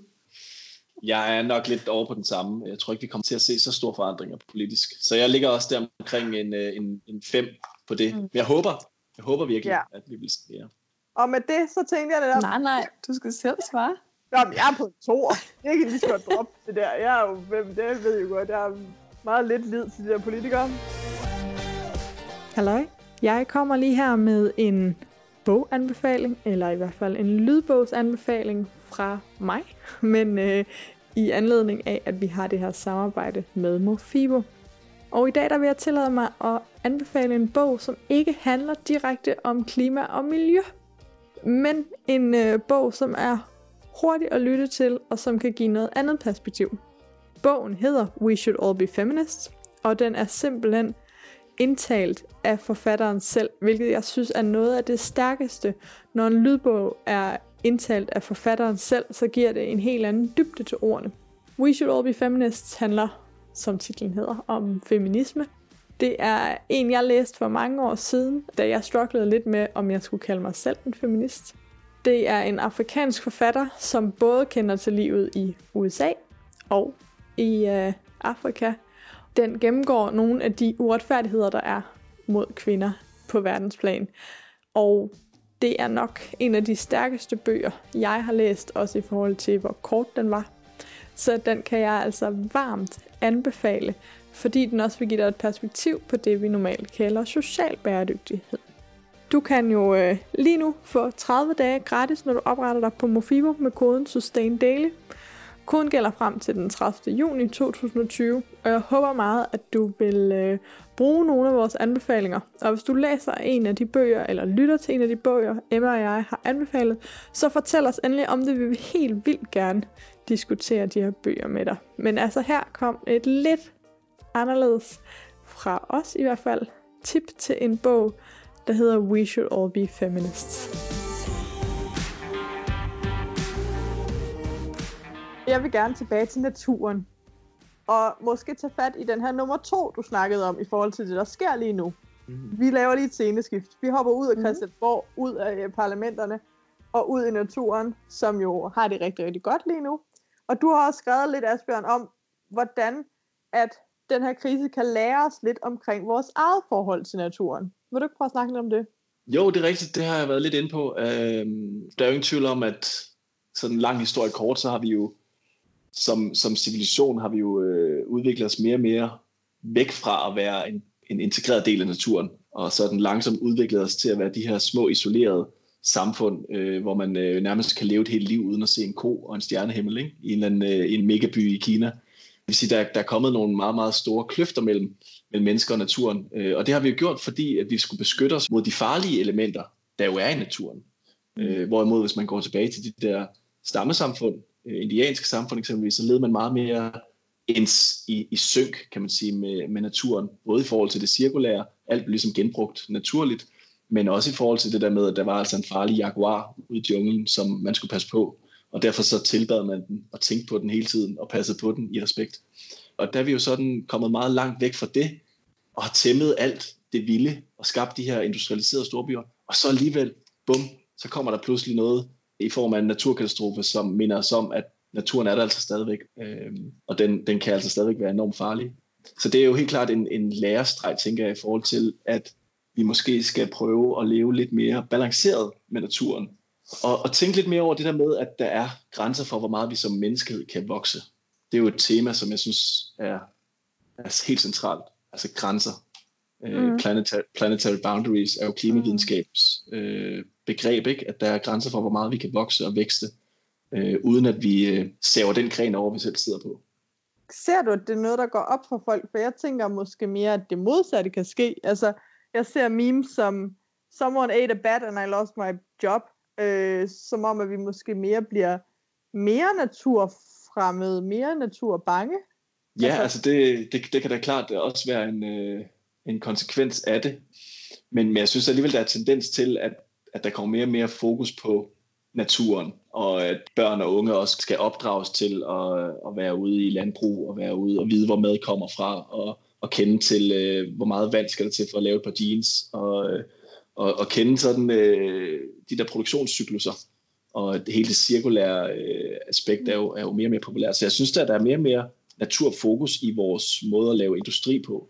Jeg er nok lidt over på den samme. Jeg tror ikke, vi kommer til at se så store forandringer politisk. Så jeg ligger også der omkring en, øh, en, en fem på det. Mm. Men jeg håber, jeg håber virkelig, ja. at vi vil se det. Og med det, så tænkte jeg netop... Nej, nej, du skal selv svare. Jamen, jeg er på en to. Jeg kan lige så godt droppe det der. Jeg er jo, hvem det ved jeg godt. Jeg er meget lidt lid til de der politikere. Halløj. Jeg kommer lige her med en boganbefaling, eller i hvert fald en lydbogsanbefaling fra mig, men øh, i anledning af, at vi har det her samarbejde med Mofibo. Og i dag der vil jeg tillade mig at anbefale en bog, som ikke handler direkte om klima og miljø, men en øh, bog, som er hurtig at lytte til, og som kan give noget andet perspektiv. Bogen hedder We Should All Be Feminists, og den er simpelthen indtalt af forfatteren selv, hvilket jeg synes er noget af det stærkeste. Når en lydbog er indtalt af forfatteren selv, så giver det en helt anden dybde til ordene. We Should All Be Feminists handler, som titlen hedder, om feminisme. Det er en, jeg læste for mange år siden, da jeg strugglede lidt med, om jeg skulle kalde mig selv en feminist. Det er en afrikansk forfatter, som både kender til livet i USA og i øh, Afrika, den gennemgår nogle af de uretfærdigheder, der er mod kvinder på verdensplan. Og det er nok en af de stærkeste bøger, jeg har læst, også i forhold til, hvor kort den var. Så den kan jeg altså varmt anbefale, fordi den også vil give dig et perspektiv på det, vi normalt kalder social bæredygtighed. Du kan jo øh, lige nu få 30 dage gratis, når du opretter dig på Mofibo med koden SustainDaily. Koden gælder frem til den 30. juni 2020, og jeg håber meget, at du vil øh, bruge nogle af vores anbefalinger. Og hvis du læser en af de bøger, eller lytter til en af de bøger, Emma og jeg har anbefalet, så fortæl os endelig om det. Vi vil helt vildt gerne diskutere de her bøger med dig. Men altså her kom et lidt anderledes fra os i hvert fald tip til en bog, der hedder We Should All Be Feminists. Jeg vil gerne tilbage til naturen. Og måske tage fat i den her nummer to, du snakkede om, i forhold til det, der sker lige nu. Mm. Vi laver lige et sceneskift. Vi hopper ud af mhm. Christiansborg, mm. ud af øh, parlamenterne, og ud i naturen, som jo har det rigtig, rigtig godt lige nu. Og du har også skrevet lidt, Asbjørn, om, hvordan at den her krise kan lære os lidt omkring vores eget forhold til naturen. Vil du ikke prøve at snakke lidt om det? Jo, det er rigtigt. Det har jeg været lidt inde på. Øhm, der er jo ingen tvivl om, at sådan en lang historie kort, så har vi jo som, som civilisation har vi jo øh, udviklet os mere og mere væk fra at være en, en integreret del af naturen, og så den langsomt udviklet os til at være de her små isolerede samfund, øh, hvor man øh, nærmest kan leve et helt liv uden at se en ko og en stjernehimmel ikke? i en, eller anden, øh, en megaby i Kina. Det vil sige, der, der er kommet nogle meget, meget store kløfter mellem, mellem mennesker og naturen, øh, og det har vi jo gjort, fordi at vi skulle beskytte os mod de farlige elementer, der jo er i naturen. Øh, hvorimod, hvis man går tilbage til de der stammesamfund, Øh, indianske samfund eksempelvis, så levede man meget mere ens i, i synk, kan man sige, med, med naturen. Både i forhold til det cirkulære, alt blev ligesom genbrugt naturligt, men også i forhold til det der med, at der var altså en farlig jaguar ude i junglen, som man skulle passe på. Og derfor så tilbad man den og tænkte på den hele tiden og passede på den i respekt. Og der er vi jo sådan kommet meget langt væk fra det, og har tæmmet alt det vilde og skabt de her industrialiserede storbyer. Og så alligevel, bum, så kommer der pludselig noget i form af en naturkatastrofe, som minder os om, at naturen er der altså stadigvæk, øh, og den, den kan altså stadigvæk være enormt farlig. Så det er jo helt klart en, en lærestreg, tænker jeg, i forhold til, at vi måske skal prøve at leve lidt mere balanceret med naturen. Og, og tænke lidt mere over det der med, at der er grænser for, hvor meget vi som menneskehed kan vokse. Det er jo et tema, som jeg synes er, er helt centralt. Altså grænser. Øh, mm. planetary, planetary boundaries er jo klimavidenskabs øh, begreb, ikke? at der er grænser for, hvor meget vi kan vokse og vækste, øh, uden at vi øh, saver den gren over, vi selv sidder på. Ser du, at det er noget, der går op for folk? For jeg tænker måske mere, at det modsatte kan ske. Altså, jeg ser memes som, someone ate a bat and I lost my job, øh, som om, at vi måske mere bliver mere naturfremmed, mere naturbange. Ja, altså, altså det, det, det kan da klart også være en, øh, en konsekvens af det. Men, men jeg synes alligevel, der er tendens til, at, at der kommer mere og mere fokus på naturen, og at børn og unge også skal opdrages til at, at være ude i landbrug, og være ude og vide, hvor mad kommer fra, og, og kende til, øh, hvor meget vand skal der til for at lave et par jeans, og, og, og kende sådan øh, de der produktionscykluser. Og det hele det cirkulære øh, aspekt er jo, er jo mere og mere populært. Så jeg synes, at der er mere og mere naturfokus i vores måde at lave industri på.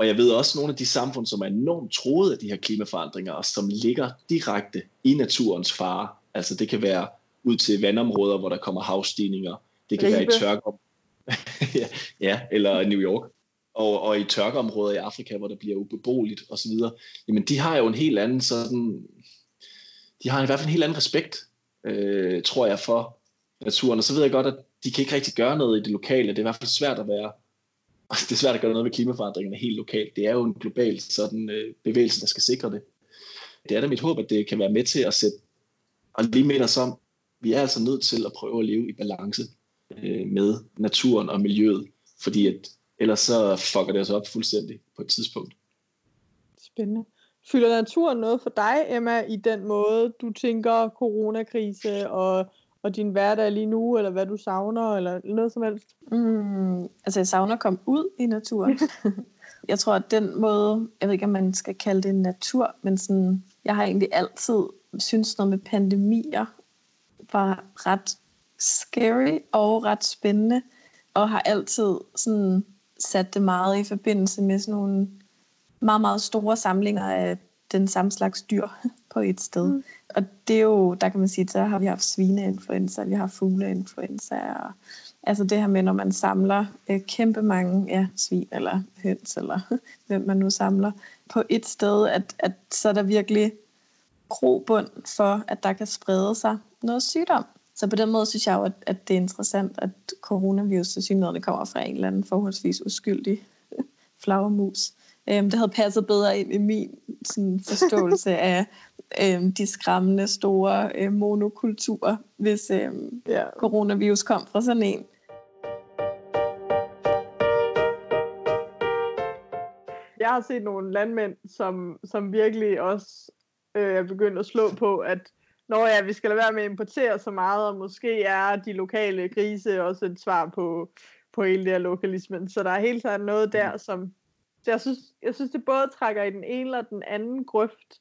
Og jeg ved også, at nogle af de samfund, som er enormt troet af de her klimaforandringer, og som ligger direkte i naturens fare, altså det kan være ud til vandområder, hvor der kommer havstigninger, det kan Ribe. være i tørke, ja, ja, eller New York, og, og i tørkeområder i Afrika, hvor der bliver ubeboeligt osv., jamen de har jo en helt anden sådan, de har i hvert fald en helt anden respekt, øh, tror jeg, for naturen. Og så ved jeg godt, at de kan ikke rigtig gøre noget i det lokale. Det er i hvert fald svært at være det er svært at gøre noget med klimaforandringerne helt lokalt. Det er jo en global sådan, øh, bevægelse, der skal sikre det. Det er da mit håb, at det kan være med til at sætte, og lige minder os om, vi er altså nødt til at prøve at leve i balance øh, med naturen og miljøet, fordi at, ellers så fucker det os op fuldstændig på et tidspunkt. Spændende. Fylder naturen noget for dig, Emma, i den måde, du tænker coronakrise og og din hverdag lige nu, eller hvad du savner, eller noget som helst? Mm, altså, jeg savner at komme ud i naturen. jeg tror, at den måde, jeg ved ikke, om man skal kalde det natur, men sådan, jeg har egentlig altid synes noget med pandemier var ret scary og ret spændende, og har altid sådan sat det meget i forbindelse med sådan nogle meget, meget store samlinger af den samme slags dyr på et sted. Mm. Og det er jo, der kan man sige, så har vi haft svineinfluenza, vi har fugleinfluenza, og altså det her med, når man samler øh, kæmpe mange ja, svin eller høns, eller hvem man nu samler, på et sted, at, at så er der virkelig grobund for, at der kan sprede sig noget sygdom. Så på den måde synes jeg jo, at, at det er interessant, at coronavirus til synligheden kommer fra en eller anden forholdsvis uskyldig flagermus. Øhm, det havde passet bedre ind i min sådan, forståelse af øhm, de skræmmende store øhm, monokulturer, hvis øhm, ja. coronavirus kom fra sådan en. Jeg har set nogle landmænd, som, som virkelig også øh, er begyndt at slå på, at når ja, vi skal lade være med at importere så meget, og måske er de lokale grise også et svar på, på hele det her lokalismen. Så der er helt klart noget der, som, så jeg synes, jeg synes, det både trækker i den ene eller den anden grøft.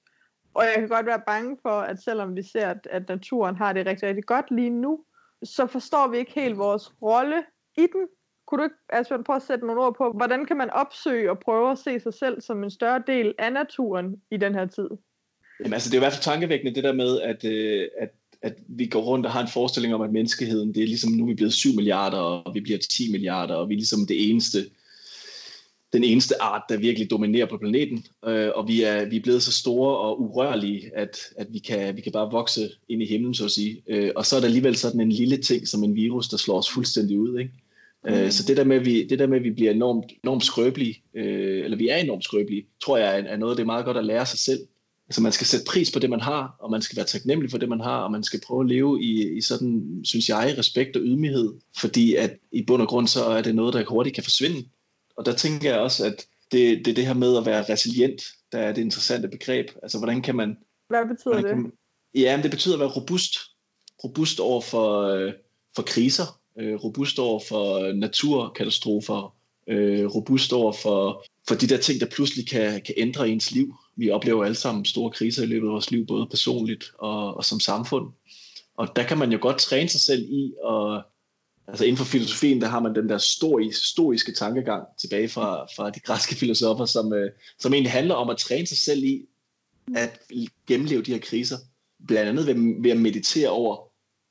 Og jeg kan godt være bange for, at selvom vi ser, at, at naturen har det rigtig, rigtig godt lige nu, så forstår vi ikke helt vores rolle i den. Kunne du ikke Asbjørn, prøve at sætte nogle ord på, hvordan kan man opsøge og prøve at se sig selv som en større del af naturen i den her tid? Jamen, altså, det er i hvert fald tankevækkende det der med, at, øh, at, at vi går rundt og har en forestilling om, at menneskeheden, det er ligesom, nu er vi blevet 7 milliarder, og vi bliver 10 milliarder, og vi er ligesom det eneste den eneste art, der virkelig dominerer på planeten, øh, og vi er, vi er blevet så store og urørlige, at, at vi, kan, vi kan bare vokse ind i himlen, så at sige. Øh, og så er der alligevel sådan en lille ting som en virus, der slår os fuldstændig ud. Ikke? Øh, mm. så det der, med, at vi, det der med, at vi bliver enormt, enormt skrøbelige, øh, eller vi er enormt skrøbelige, tror jeg er, er noget, det er meget godt at lære sig selv. altså man skal sætte pris på det, man har, og man skal være taknemmelig for det, man har, og man skal prøve at leve i, i sådan, synes jeg, respekt og ydmyghed, fordi at i bund og grund, så er det noget, der hurtigt kan forsvinde. Og der tænker jeg også, at det, det er det her med at være resilient, der er det interessante begreb. Altså, hvordan kan man... Hvad betyder det? Man, ja, men det betyder at være robust. Robust over for, øh, for kriser, øh, robust over for naturkatastrofer, øh, robust over for, for de der ting, der pludselig kan, kan ændre ens liv. Vi oplever alle sammen store kriser i løbet af vores liv, både personligt og, og som samfund. Og der kan man jo godt træne sig selv i at altså inden for filosofien, der har man den der stoiske, stoiske tankegang tilbage fra, fra de græske filosofer, som, øh, som egentlig handler om at træne sig selv i at gennemleve de her kriser. Blandt andet ved, ved at meditere over,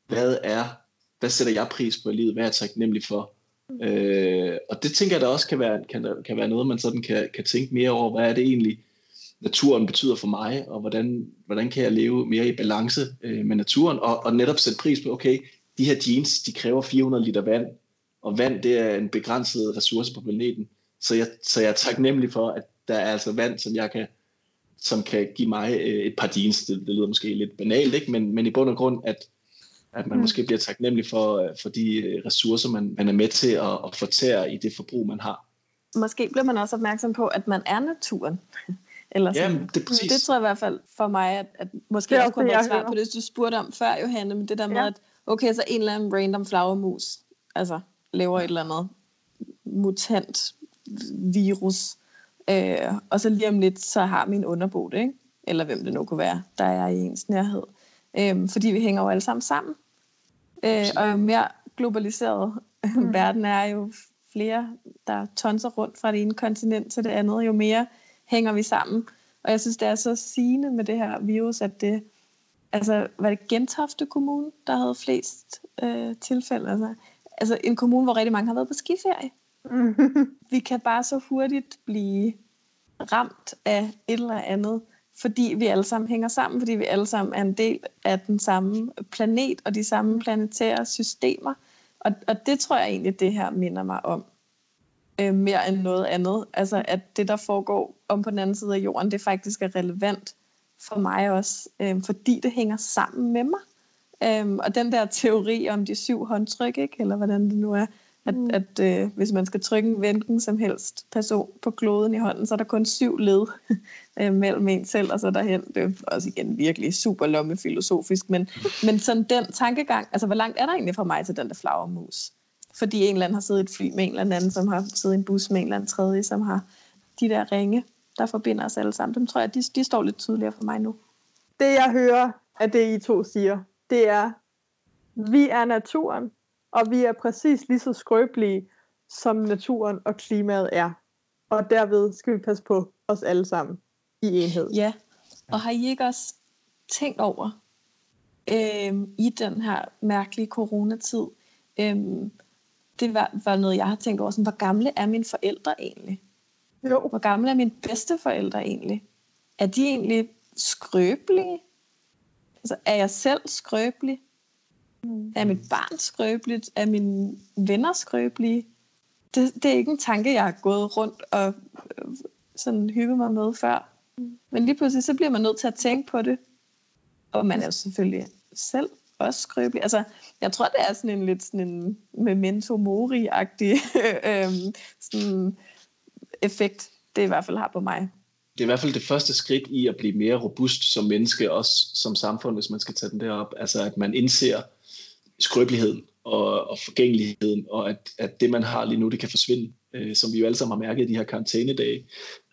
hvad er, hvad sætter jeg pris på i livet, hvad er jeg taknemmelig for. Øh, og det tænker jeg da også kan være, kan, kan være noget, man sådan kan, kan tænke mere over, hvad er det egentlig, naturen betyder for mig, og hvordan, hvordan kan jeg leve mere i balance øh, med naturen, og, og netop sætte pris på, okay, de her jeans, de kræver 400 liter vand, og vand, det er en begrænset ressource på planeten. Så jeg, så jeg er taknemmelig for, at der er altså vand, som jeg kan, som kan give mig øh, et par jeans. Det, det lyder måske lidt banalt, ikke? Men, men i bund og grund, at, at man mm. måske bliver taknemmelig for, øh, for de øh, ressourcer, man, man er med til at, at fortære i det forbrug, man har. Måske bliver man også opmærksom på, at man er naturen. Eller sådan. Jamen, det, er præcis. det tror jeg i hvert fald for mig, at, at måske det er også kunne være svar på det, du spurgte om før, Johanne, men det der med, ja. at okay, så en eller anden random flagermus, altså laver et eller andet mutant virus, øh, og så lige om lidt, så har min underbo det, ikke? eller hvem det nu kunne være, der er i ens nærhed. Øh, fordi vi hænger jo alle sammen sammen. Øh, og jo mere globaliseret mm. verden er, jo flere, der tonser rundt fra det ene kontinent til det andet, jo mere hænger vi sammen. Og jeg synes, det er så sigende med det her virus, at det, altså, var det Gentofte Kommune, der havde flest øh, tilfælde? Altså, altså en kommune, hvor rigtig mange har været på skiferie. vi kan bare så hurtigt blive ramt af et eller andet, fordi vi alle sammen hænger sammen, fordi vi alle sammen er en del af den samme planet og de samme planetære systemer. Og, og det tror jeg egentlig, det her minder mig om øh, mere end noget andet. Altså at det, der foregår om på den anden side af jorden, det faktisk er relevant for mig også, øh, fordi det hænger sammen med mig. Øhm, og den der teori om de syv håndtryk, ikke? eller hvordan det nu er, at, mm. at øh, hvis man skal trykke en hvilken som helst person på kloden i hånden, så er der kun syv led øh, mellem en selv og så derhen. Det er også igen virkelig super lommefilosofisk, men, men sådan den tankegang, altså hvor langt er der egentlig fra mig til den der flagermus? Fordi en eller anden har siddet i et fly med en eller anden, som har siddet i en bus med en eller anden tredje, som har de der ringe der forbinder os alle sammen. Dem tror jeg, de, de står lidt tydeligere for mig nu. Det jeg hører af det, I to siger, det er, vi er naturen, og vi er præcis lige så skrøbelige, som naturen og klimaet er. Og derved skal vi passe på os alle sammen i enhed. Ja, og har I ikke også tænkt over øhm, i den her mærkelige coronatid, øhm, det var, var noget, jeg har tænkt over, sådan, hvor gamle er mine forældre egentlig? Jo. Hvor gamle er mine bedsteforældre egentlig? Er de egentlig skrøbelige? Altså, er jeg selv skrøbelig? Mm. Er mit barn skrøbeligt? Er mine venner skrøbelige? Det, det er ikke en tanke, jeg har gået rundt og øh, sådan hygget mig med før. Mm. Men lige pludselig, så bliver man nødt til at tænke på det. Og man er jo selvfølgelig selv også skrøbelig. Altså, jeg tror, det er sådan en lidt sådan en memento mori-agtig øh, sådan effekt, det i hvert fald har på mig. Det er i hvert fald det første skridt i at blive mere robust som menneske, også som samfund, hvis man skal tage den derop. Altså at man indser skrøbeligheden og, og forgængeligheden, og at, at det, man har lige nu, det kan forsvinde, øh, som vi jo alle sammen har mærket i de her karantænedage.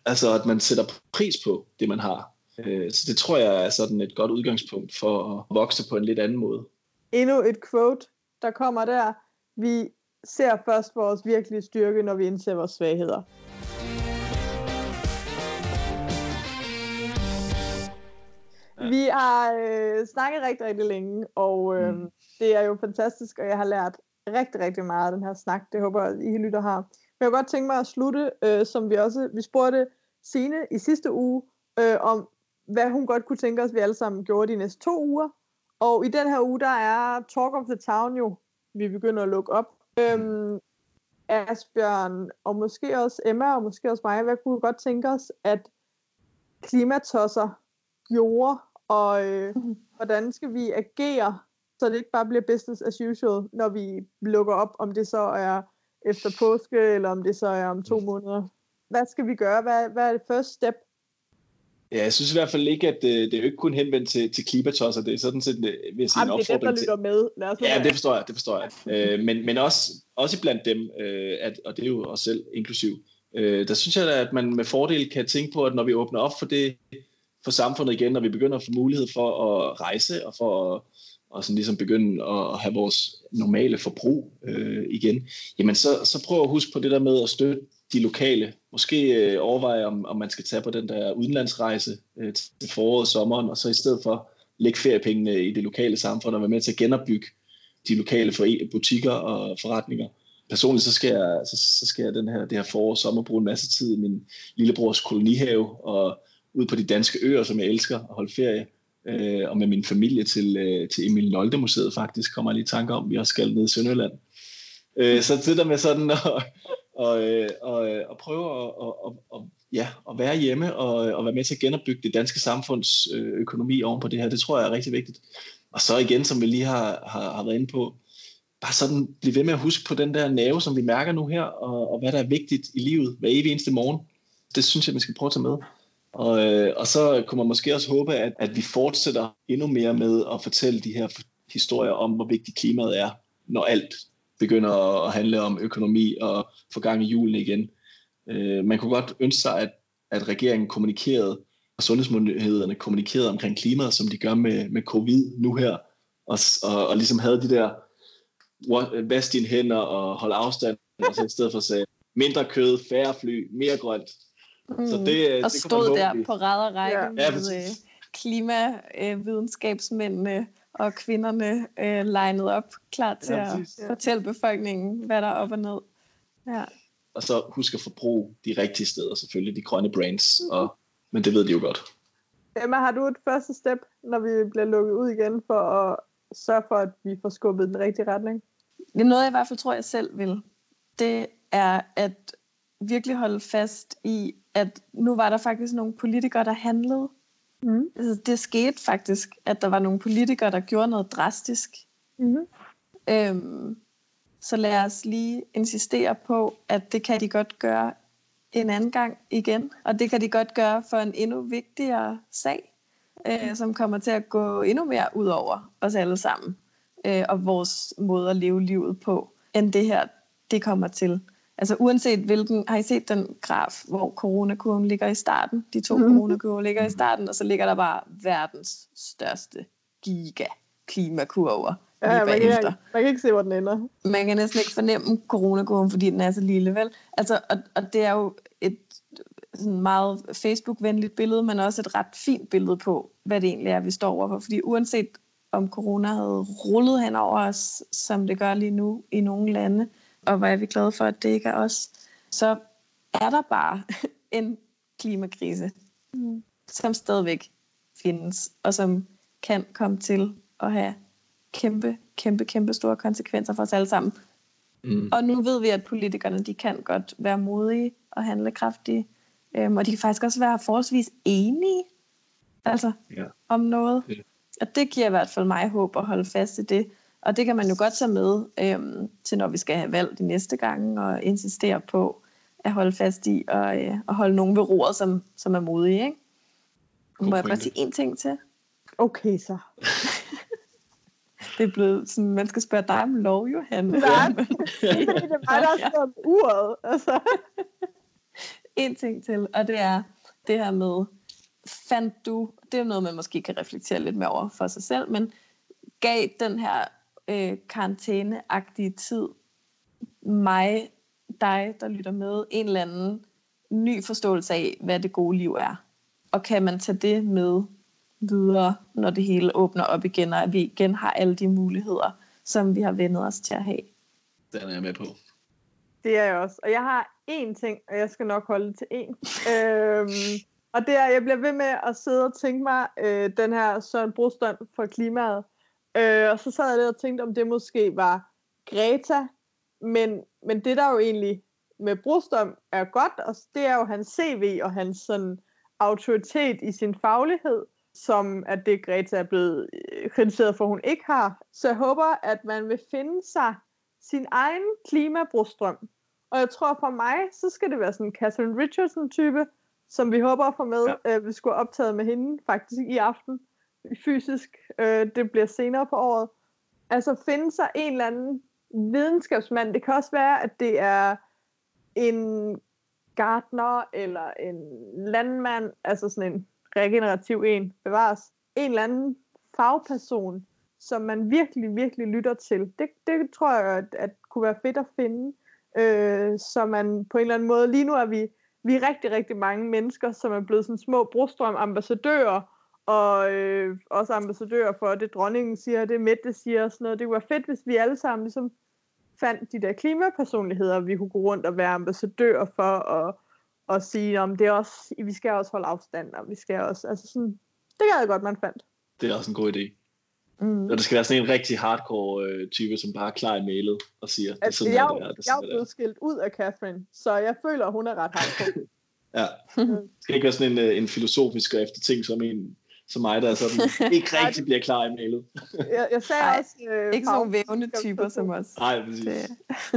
Altså at man sætter pris på det, man har. Øh, så det tror jeg er sådan et godt udgangspunkt for at vokse på en lidt anden måde. Endnu et quote, der kommer der. Vi ser først vores virkelige styrke, når vi indser vores svagheder. Vi har øh, snakket rigtig, rigtig længe, og øh, mm. det er jo fantastisk, og jeg har lært rigtig, rigtig meget af den her snak. Det håber jeg, I lytter har. Men jeg kunne godt tænke mig at slutte, øh, som vi også, vi spurgte Sine i sidste uge, øh, om hvad hun godt kunne tænke os, vi alle sammen gjorde de næste to uger. Og i den her uge, der er Talk of the Town jo, vi begynder at lukke op. Øhm, Asbjørn, og måske også Emma, og måske også mig, hvad kunne vi godt tænke os, at klimatosser gjorde, og øh, hvordan skal vi agere, så det ikke bare bliver business as usual, når vi lukker op, om det så er efter påske, eller om det så er om to måneder. Hvad skal vi gøre? Hvad, hvad er det første step? Ja, jeg synes i hvert fald ikke, at det, det er jo ikke kun henvendt til, til klimatosser. Det er sådan set, vil jeg sige, Jamen, en det er dem, der opfordring lytter med. Lad os Ja, det forstår jeg, det forstår jeg. Øh, men, men også, også blandt dem, øh, at, og det er jo os selv inklusiv, øh, der synes jeg, at man med fordel kan tænke på, at når vi åbner op for det, for samfundet igen, når vi begynder at få mulighed for at rejse, og for at og sådan ligesom begynde at have vores normale forbrug øh, igen, jamen så, så prøv at huske på det der med at støtte de lokale. Måske øh, overveje, om, om man skal tage på den der udenlandsrejse øh, til foråret og sommeren, og så i stedet for lægge feriepengene i det lokale samfund og være med til at genopbygge de lokale for butikker og forretninger. Personligt så skal jeg, så, så skal jeg den her, det her forår og sommer bruge en masse tid i min lillebrors kolonihave og ud på de danske øer, som jeg elsker at holde ferie. Øh, og med min familie til, øh, til Emil Nolde Museet faktisk, kommer jeg lige i tanke om, vi også skal ned i Sønderjylland. Øh, så det der med sådan at, og, øh, og, øh, og prøve at, og, og, ja, at være hjemme og, øh, og være med til at genopbygge det danske samfunds økonomi oven på det her, det tror jeg er rigtig vigtigt. Og så igen, som vi lige har, har, har været inde på, bare sådan blive ved med at huske på den der nerve, som vi mærker nu her, og, og hvad der er vigtigt i livet hver evig eneste morgen. Det synes jeg, man skal prøve at tage med. Og, øh, og så kunne man måske også håbe, at, at vi fortsætter endnu mere med at fortælle de her historier om, hvor vigtigt klimaet er, når alt begynder at handle om økonomi og få gang i julen igen. Øh, man kunne godt ønske sig, at, at regeringen kommunikerede, og sundhedsmyndighederne kommunikerede omkring klimaet, som de gør med, med covid nu her, og, og, og ligesom havde de der vask dine hænder og hold afstand, og så i stedet for at sige mindre kød, færre fly, mere grønt. Mm. Så det, og det stod der på ræd og række ja. med ja, øh, klimavidenskabsmændene øh, og kvinderne øh, legnet op, klar til ja, at fortælle befolkningen, hvad der er op og ned. Ja. Og så husk at forbruge de rigtige steder, selvfølgelig de grønne brands, mm. og, men det ved de jo godt. Emma, har du et første step, når vi bliver lukket ud igen, for at sørge for, at vi får skubbet den rigtige retning? Det er noget, jeg i hvert fald tror, jeg selv vil. Det er at virkelig holde fast i, at nu var der faktisk nogle politikere, der handlede. Mm. Altså, det skete faktisk, at der var nogle politikere, der gjorde noget drastisk. Mm. Øhm, så lad os lige insistere på, at det kan de godt gøre en anden gang igen. Og det kan de godt gøre for en endnu vigtigere sag, øh, som kommer til at gå endnu mere ud over os alle sammen. Øh, og vores måde at leve livet på, end det her, det kommer til. Altså uanset hvilken, har I set den graf, hvor coronakurven ligger i starten? De to mm. coronakurver ligger i starten, og så ligger der bare verdens største giga klimakurver ja, man kan, man kan ikke se, hvor den ender. Man kan næsten ikke fornemme coronakurven, fordi den er så lille, vel? Altså, og, og det er jo et sådan meget Facebook-venligt billede, men også et ret fint billede på, hvad det egentlig er, vi står overfor. Fordi uanset om corona havde rullet hen over os, som det gør lige nu i nogle lande, og hvor er vi glade for, at det ikke er os, så er der bare en klimakrise, mm. som stadigvæk findes, og som kan komme til at have kæmpe, kæmpe, kæmpe store konsekvenser for os alle sammen. Mm. Og nu ved vi, at politikerne de kan godt være modige og handlekraftige, øhm, og de kan faktisk også være forholdsvis enige altså, ja. om noget. Ja. Og det giver i hvert fald mig håb at holde fast i det. Og det kan man jo godt tage med øhm, til, når vi skal have valg de næste gange, og insistere på at holde fast i, og, øh, og holde nogen ved roret, som, som er modige. Ikke? Må jeg bare sige en ting til? Okay, så. det er blevet sådan, man skal spørge dig om lov, Johan. Nej, det er mig, der har uret. Altså. en ting til, og det er det her med, fandt du, det er noget, man måske kan reflektere lidt mere over for sig selv, men gav den her øh, karantæneagtige tid mig, dig, der lytter med, en eller anden ny forståelse af, hvad det gode liv er. Og kan man tage det med videre, når det hele åbner op igen, og at vi igen har alle de muligheder, som vi har vendet os til at have. Den er jeg med på. Det er jeg også. Og jeg har én ting, og jeg skal nok holde til én. øhm, og det er, at jeg bliver ved med at sidde og tænke mig øh, den her Søren Brostrøm for klimaet. Øh, og så sad jeg der og tænkte, om det måske var Greta. Men, men det der jo egentlig med Brostrøm er godt, og det er jo hans CV og hans sådan autoritet i sin faglighed. som at det Greta er blevet øh, kritiseret for, at hun ikke har. Så jeg håber, at man vil finde sig sin egen klimabrugstrøm. Og jeg tror for mig, så skal det være sådan en Catherine Richardson-type, som vi håber at få med. Ja. Øh, vi skulle have optaget med hende faktisk i aften, fysisk. Øh, det bliver senere på året. Altså finde sig en eller anden videnskabsmand. Det kan også være, at det er en gartner eller en landmand, altså sådan en regenerativ en, bevares. En eller anden fagperson, som man virkelig, virkelig lytter til. Det, det tror jeg, at, at kunne være fedt at finde. Øh, så man på en eller anden måde, lige nu er vi, vi er rigtig, rigtig mange mennesker, som er blevet sådan små brostrøm-ambassadører, og øh, også ambassadører for det, dronningen siger, det Mette siger og sådan noget. Det være fedt, hvis vi alle sammen ligesom fandt de der klimapersonligheder, vi kunne gå rundt og være ambassadører for, og, og sige, om det er også, vi skal også holde afstand, og vi skal også, altså sådan, det gad jeg godt, man fandt. Det er også en god idé. Mm. Og det skal være sådan en rigtig hardcore øh, type, som bare er klar i mailet og siger, det er sådan, jeg, det er. Det jeg er blevet skilt ud af Catherine, så jeg føler, hun er ret hardcore. ja. Det skal ikke være sådan en, øh, en filosofisk og efter ting, som en som mig, der sådan, ikke rigtig bliver klar i mailet. jeg, jeg sagde Ej, også... Øh, Ikke sådan nogle vævende typer som os. Nej, præcis. Det.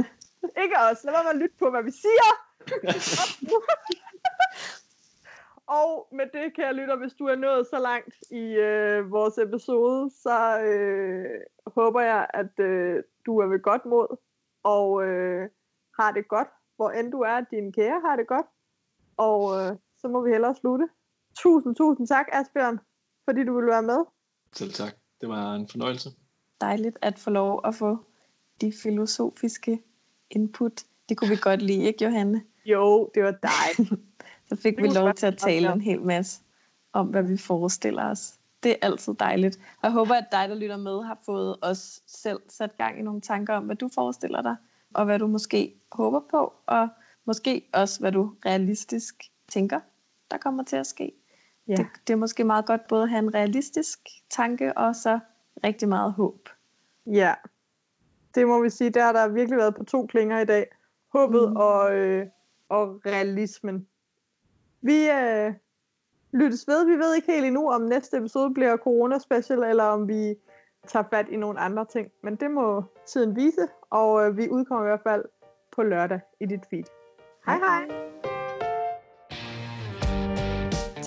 ikke os. Lad mig lytte på, hvad vi siger. Og med det, kan jeg lytte, hvis du er nået så langt i øh, vores episode, så øh, håber jeg, at øh, du er ved godt mod, og øh, har det godt, hvor end du er, at din kære har det godt. Og øh, så må vi hellere slutte. Tusind, tusind tak, Asbjørn, fordi du ville være med. Selv tak. Det var en fornøjelse. Dejligt at få lov at få de filosofiske input. Det kunne vi godt lide, ikke Johanne? Jo, det var dejligt. Så fik vi lov til at tale en hel masse om, hvad vi forestiller os. Det er altid dejligt. Og jeg håber, at dig, der lytter med, har fået os selv sat gang i nogle tanker om, hvad du forestiller dig, og hvad du måske håber på, og måske også, hvad du realistisk tænker, der kommer til at ske. Ja. Det, det er måske meget godt både at have en realistisk tanke, og så rigtig meget håb. Ja, det må vi sige, der har der virkelig været på to klinger i dag. Håbet mm. og, øh, og realismen. Vi øh, lyttes ved. Vi ved ikke helt endnu, om næste episode bliver corona special, eller om vi tager fat i nogle andre ting. Men det må tiden vise, og øh, vi udkommer i hvert fald på lørdag i dit feed. Hej hej!